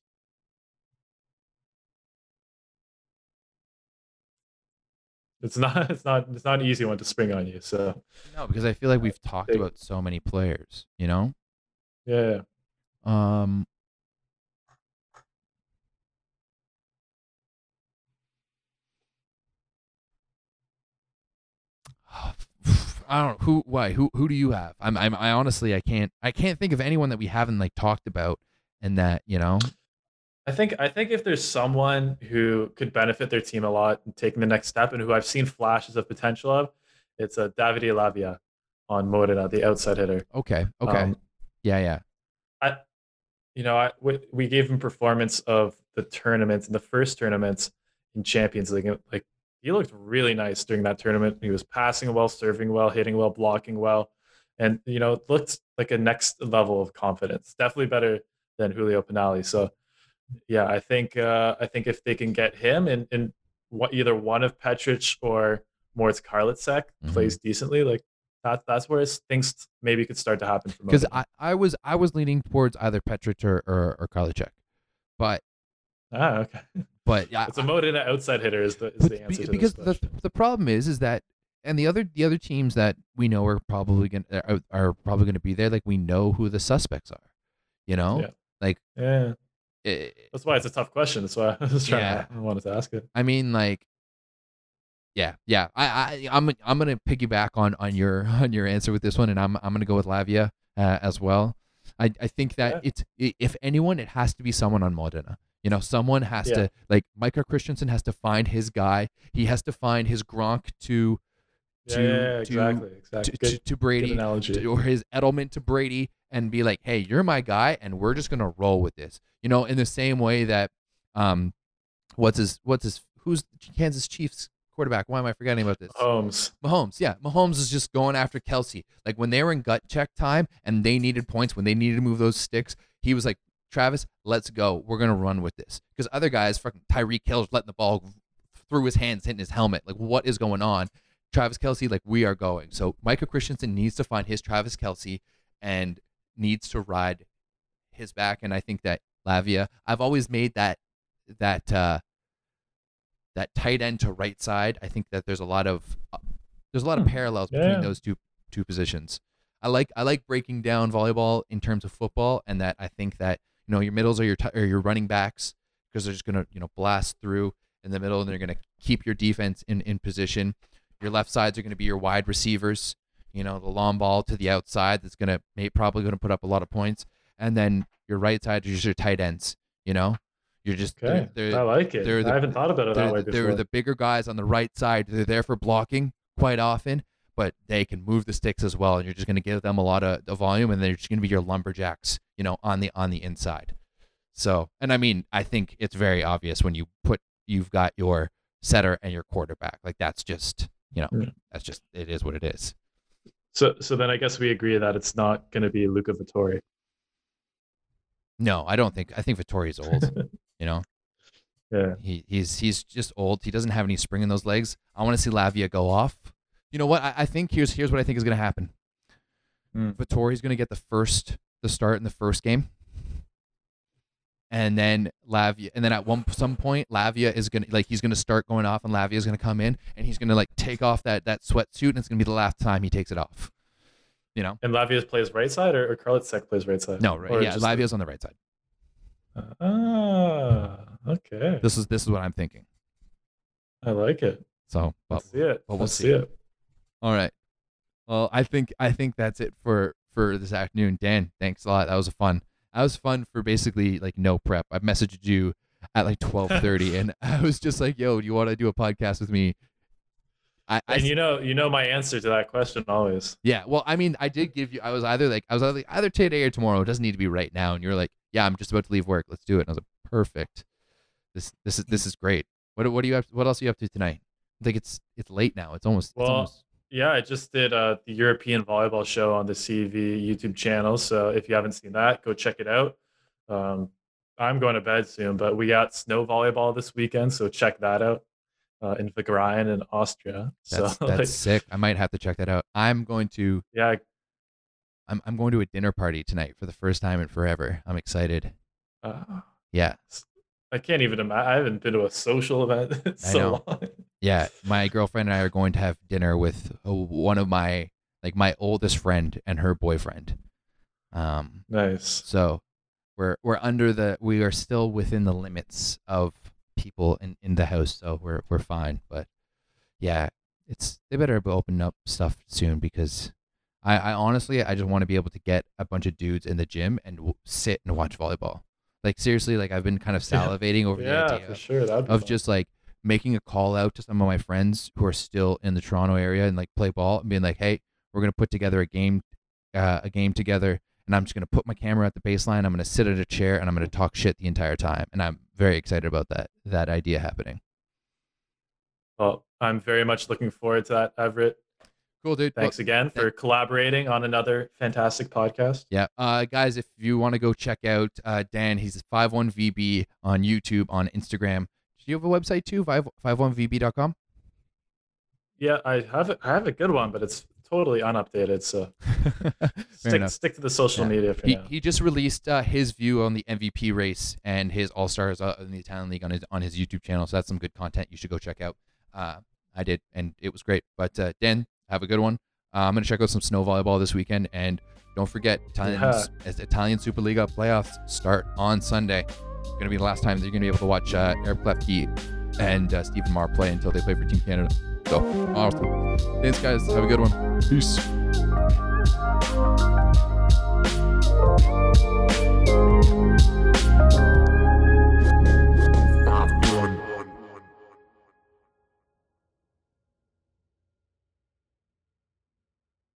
It's not [LAUGHS] it's not it's not an easy one to spring on you. So no, because I feel like we've talked about so many players, you know? Yeah. Um [SIGHS] I don't know who why who who do you have? I'm I'm I honestly I can't I can't think of anyone that we haven't like talked about and that, you know. I think I think if there's someone who could benefit their team a lot and taking the next step and who I've seen flashes of potential of, it's a uh, Davide Lavia on Modena, the outside hitter. Okay. Okay. Um, yeah, yeah. I you know, I we, we gave him performance of the tournaments in the first tournaments in Champions League like he looked really nice during that tournament. He was passing well, serving well, hitting well, blocking well, and you know, it looked like a next level of confidence. Definitely better than Julio Pinali. So, yeah, I think uh, I think if they can get him and and what either one of Petric or Moritz Karlitzek mm-hmm. plays decently, like that that's where things maybe could start to happen. Because I, I was I was leaning towards either Petric or or, or but ah okay. But yeah, it's a Modena outside hitter is the, is the answer be, because the the problem is is that and the other the other teams that we know are probably going are, are probably going to be there like we know who the suspects are you know yeah. like yeah it, that's why it's a tough question that's why [LAUGHS] i was trying yeah. to, I wanted to ask it i mean like Yeah, yeah. I, I I'm I'm gonna piggyback on on your [LAUGHS] on your answer with this one, and I'm I'm gonna go with Lavia uh, as well. I I think that Yeah. it's if anyone, it has to be someone on Modena. You know, someone has Yeah. to like Micah Christensen has to find his guy. He has to find his Gronk to to- yeah, exactly, to, exactly. to, Good, to Brady analogy. to- or his Edelman to Brady and be like, "Hey, you're my guy, and we're just gonna roll with this." You know, in the same way that, um, what's his what's his who's Kansas Chiefs quarterback? Why am I forgetting about this? Holmes. Mahomes, yeah, Mahomes is just going after Kelce. Like when they were in gut check time and they needed points, when they needed to move those sticks, he was like, "Travis, let's go. We're gonna run with this." Because other guys, fucking Tyreek Hill's letting the ball through his hands, hitting his helmet. Like, what is going on? Travis Kelce, like we are going. So Micah Christensen needs to find his Travis Kelce and needs to ride his back. And I think that Lavia, I've always made that that uh that tight end to right side. I think that there's a lot of uh, there's a lot of Hmm. parallels Yeah. between those two two positions. I like I like breaking down volleyball in terms of football, and that I think that you know your middles are your t- or your running backs because they're just gonna you know blast through in the middle and they're gonna keep your defense in in position. Your left sides are gonna be your wide receivers. You know the long ball to the outside that's gonna may, probably gonna put up a lot of points, and then your right side is just your tight ends. You know, you're just they're- they're, I like it. they're the- I haven't thought about it that way they're, before. they're the bigger guys on the right side. They're there for blocking quite often, but they can move the sticks as well. And you're just going to give them a lot of, of volume, and they're just going to be your lumberjacks, you know, on the on the inside. So, and I mean, I think it's very obvious when you put you've got your setter and your quarterback. Like that's just you know, Yeah. that's just it is what it is. so, so then I guess we agree that it's not going to be Luca Vettori. No, I don't think. I think Vettori's old. [LAUGHS] you know, Yeah. He he's he's just old. He doesn't have any spring in those legs. I want to see Lavia go off. You know what? I, I think here's here's what I think is going to happen. Hmm. Vittori's going to get the first the start in the first game, and then Lavia, and then at one some point Lavia is going to like he's to start going off, and Lavia is going to come in, and he's going to like take off that that sweatsuit, and it's going to be the last time he takes it off. You know? And Lavia plays right side, or, or Karlitzek plays right side? No, Or right? Yeah, just- Lavia's on the right side. Ah, okay. This is this is what I'm thinking. I like it. So, well, Let's see it. well, we'll Let's see. see it. All right. Well, I think I think that's it for for this afternoon. Dan, thanks a lot. That was a fun. That was fun for basically like no prep. I messaged you at like twelve thirty, [LAUGHS] and I was just like, "Yo, do you want to do a podcast with me?" I, I And you know, you know my answer to that question always. yeah. Well, I mean, I did give you. I was either like, I was either, either today or tomorrow. It doesn't need to be right now. And you're like, "Yeah, I'm just about to leave work. Let's do it." And I was like, "Perfect. This this is this is great. What what do you have? What else are you up to tonight? I think it's it's late now. It's almost. it's Well, almost Yeah, I just did uh, the European volleyball show on the CEV YouTube channel. So if you haven't seen that, go check it out. Um, I'm going to bed soon, but we got snow volleyball this weekend, so check that out uh, in Wagrain in Austria. that's so [LAUGHS] that's like, sick. I might have to check that out. I'm going to. yeah, I'm I'm going to a dinner party tonight for the first time in forever. I'm excited. uh, Yeah. I can't even imagine. I haven't been to a social event [LAUGHS] in so long. Yeah, my girlfriend and I are going to have dinner with uh, one of my like my oldest friend and her boyfriend. Um Nice. so we're we're under the we are still within the limits of people in in the house, so we're we're fine, but yeah, it's they better open up stuff soon because I, I honestly I just want to be able to get a bunch of dudes in the gym and w- sit and watch volleyball. Like seriously, like I've been kind of [LAUGHS] salivating over the Yeah, idea for of- sure. That'd of fun. just like making a call out to some of my friends who are still in the Toronto area and like play ball and being like, "Hey, we're gonna put together a game, uh, a game together, and I'm just gonna put my camera at the baseline. I'm gonna sit at a chair and I'm gonna talk shit the entire time." And I'm very excited about that that idea happening. Well, I'm very much looking forward to that, Everett. Cool, dude. Well, Thanks again for collaborating on another fantastic podcast. Yeah, uh, guys, if you want to go check out uh, Dan, he's 51VB on YouTube, on Instagram. Do you have a website too? 51VB.com? Yeah, I have a, I have a good one, but it's totally unupdated. So [LAUGHS] stick, enough. stick to the social Yeah. media for He, now. he just released uh, his view on the MVP race and his All Stars uh, in the Italian League on his on his YouTube channel. So that's some good content you should go check out. Uh, I did, and it was great. But uh, Dan, have a good one. Uh, I'm gonna check out some snow volleyball this weekend, and don't forget Italian Yeah. as Italian Superliga playoffs start on Sunday going to be the last time that you're going to be able to watch uh, Eric Loeppky and uh, Stephen Maar play until they play for Team Canada. So, awesome. Thanks, guys. Have a good one. Peace.